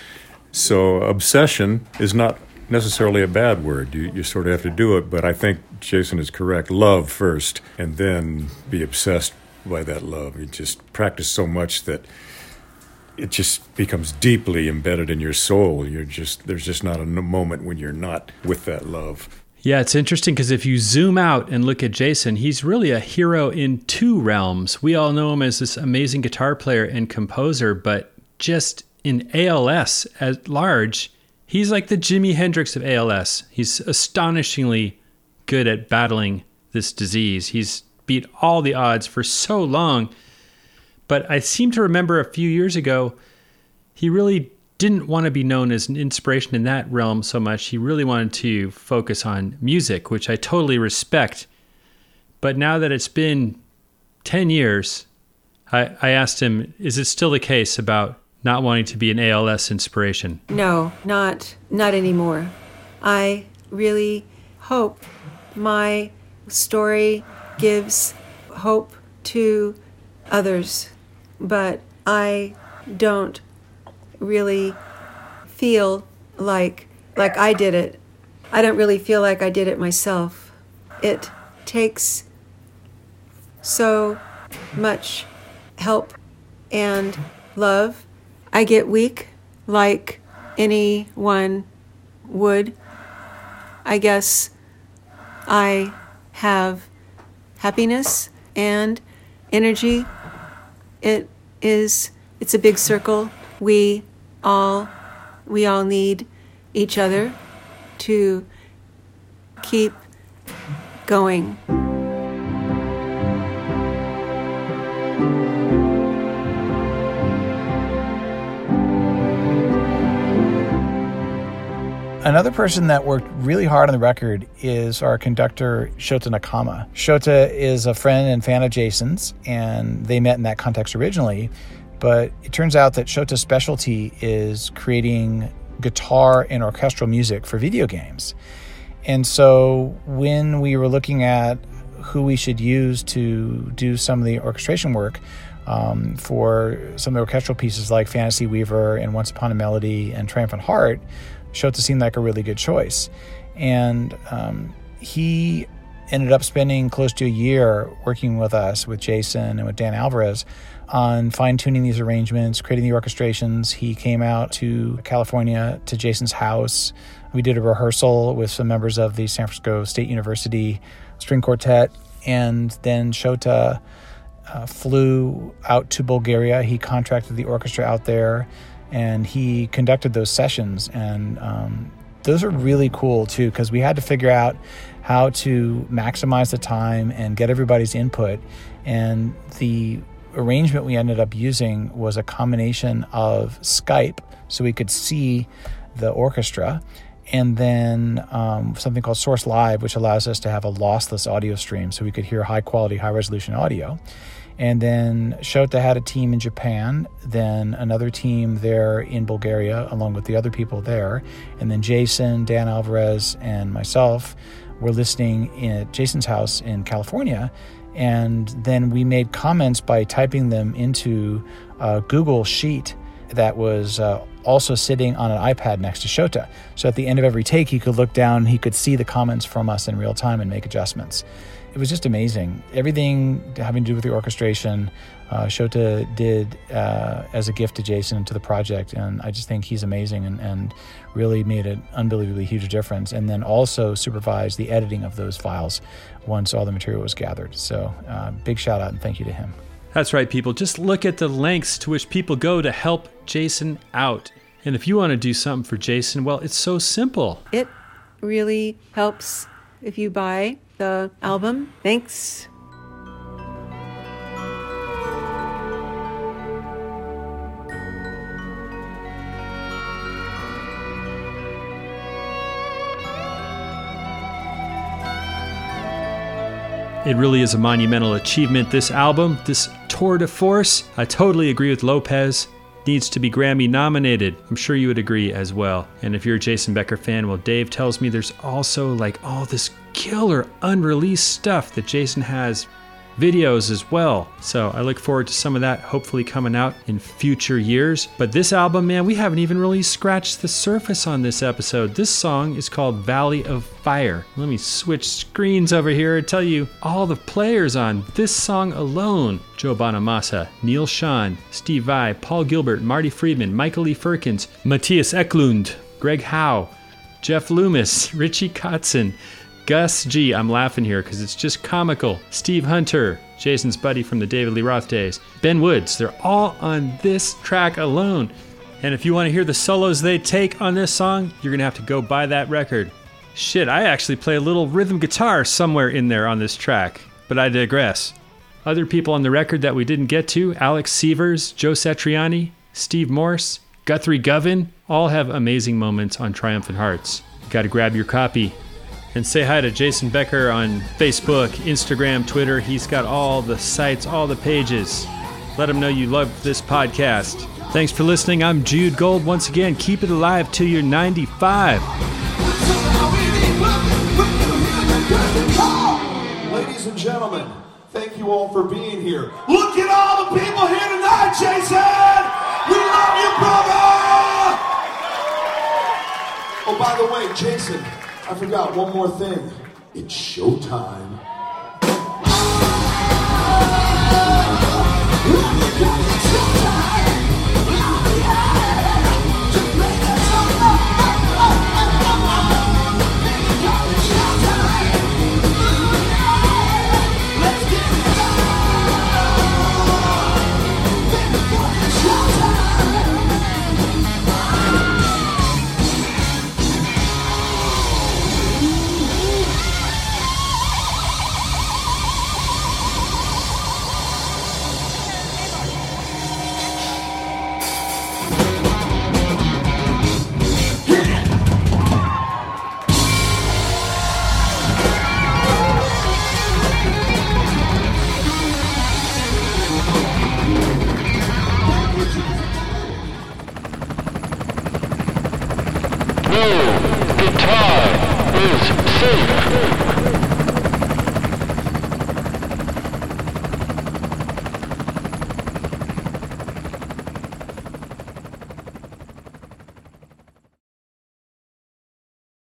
So, obsession is not necessarily a bad word. You, you sort of have to do it, but I think Jason is correct. Love first, and then be obsessed by that love. You just practice so much that it just becomes deeply embedded in your soul. You're just there's just not a moment when you're not with that love. Yeah, it's interesting because if you zoom out and look at Jason, he's really a hero in two realms. We all know him as this amazing guitar player and composer, but just in ALS at large, he's like the Jimi Hendrix of ALS. He's astonishingly good at battling this disease. He's beat all the odds for so long. But I seem to remember a few years ago, he really didn't want to be known as an inspiration in that realm so much. He really wanted to focus on music, which I totally respect. But now that it's been 10 years, I, I asked him, is it still the case about not wanting to be an ALS inspiration? No, not not anymore. I really hope my story gives hope to others, but I don't really feel like like I did it. I don't really feel like I did it myself. It takes so much help and love. I get weak like anyone would. I guess I have happiness and energy. It is it's a big circle. We all we all need each other to keep going. Another person that worked really hard on the record is our conductor, Shota Nakama. Shota is a friend and fan of Jason's, and they met in that context originally. But it turns out that Shota's specialty is creating guitar and orchestral music for video games. And so when we were looking at who we should use to do some of the orchestration work um, for some of the orchestral pieces like Fantasy Weaver and Once Upon a Melody and Triumphant Heart, Shota seemed like a really good choice. And um, he ended up spending close to a year working with us, with Jason and with Dan Alvarez, on fine tuning these arrangements, creating the orchestrations. He came out to California to Jason's house. We did a rehearsal with some members of the San Francisco State University String Quartet. And then Shota uh, flew out to Bulgaria. He contracted the orchestra out there and he conducted those sessions. And um, those are really cool too, because we had to figure out how to maximize the time and get everybody's input. And the arrangement we ended up using was a combination of Skype, so we could see the orchestra, and then um, something called Source Live, which allows us to have a lossless audio stream, so we could hear high quality, high resolution audio. And then Shota had a team in Japan, then another team there in Bulgaria, along with the other people there. And then Jason, Dan Alvarez, and myself were listening at Jason's house in California. And then we made comments by typing them into a Google Sheet that was uh, also sitting on an iPad next to Shota. So at the end of every take, he could look down, he could see the comments from us in real time and make adjustments. It was just amazing. Everything having to do with the orchestration, uh, Shota did uh, as a gift to Jason and to the project. And I just think he's amazing and, and really made an unbelievably huge difference. And then also supervised the editing of those files once all the material was gathered. So uh, big shout out and thank you to him. That's right, people. Just look at the lengths to which people go to help Jason out. And if you want to do something for Jason, well, it's so simple. It really helps if you buy the album. Thanks. It really is a monumental achievement, this album, this tour de force. I totally agree with Lopez. Needs to be Grammy nominated. I'm sure you would agree as well. And if you're a Jason Becker fan, well, Dave tells me there's also like all this killer unreleased stuff that Jason has videos as well. So I look forward to some of that hopefully coming out in future years. But this album, man, we haven't even really scratched the surface on this episode. This song is called Valley of Fire. Let me switch screens over here and tell you all the players on this song alone. Joe Bonamassa, Neal Schon, Steve Vai, Paul Gilbert, Marty Friedman, Michael E. Firkins, Mattias Eklundh, Greg Howe, Jeff Loomis, Richie Kotzen, Gus G. I'm laughing here because it's just comical. Steve Hunter, Jason's buddy from the David Lee Roth days. Ben Woods, they're all on this track alone. And if you want to hear the solos they take on this song, you're going to have to go buy that record. Shit, I actually play a little rhythm guitar somewhere in there on this track, but I digress. Other people on the record that we didn't get to Alex Sievers, Joe Satriani, Steve Morse, Guthrie Govan all have amazing moments on Triumphant Hearts. You got to grab your copy. And say hi to Jason Becker on Facebook, Instagram, Twitter. He's got all the sites, all the pages. Let him know you love this podcast. Thanks for listening. I'm Jude Gold. Once again, keep it alive till you're 95. Ladies and gentlemen, thank you all for being here. Look at all the people here tonight, Jason! We love you, brother! Oh, by the way, Jason, I forgot one more thing. It's showtime. Showtime.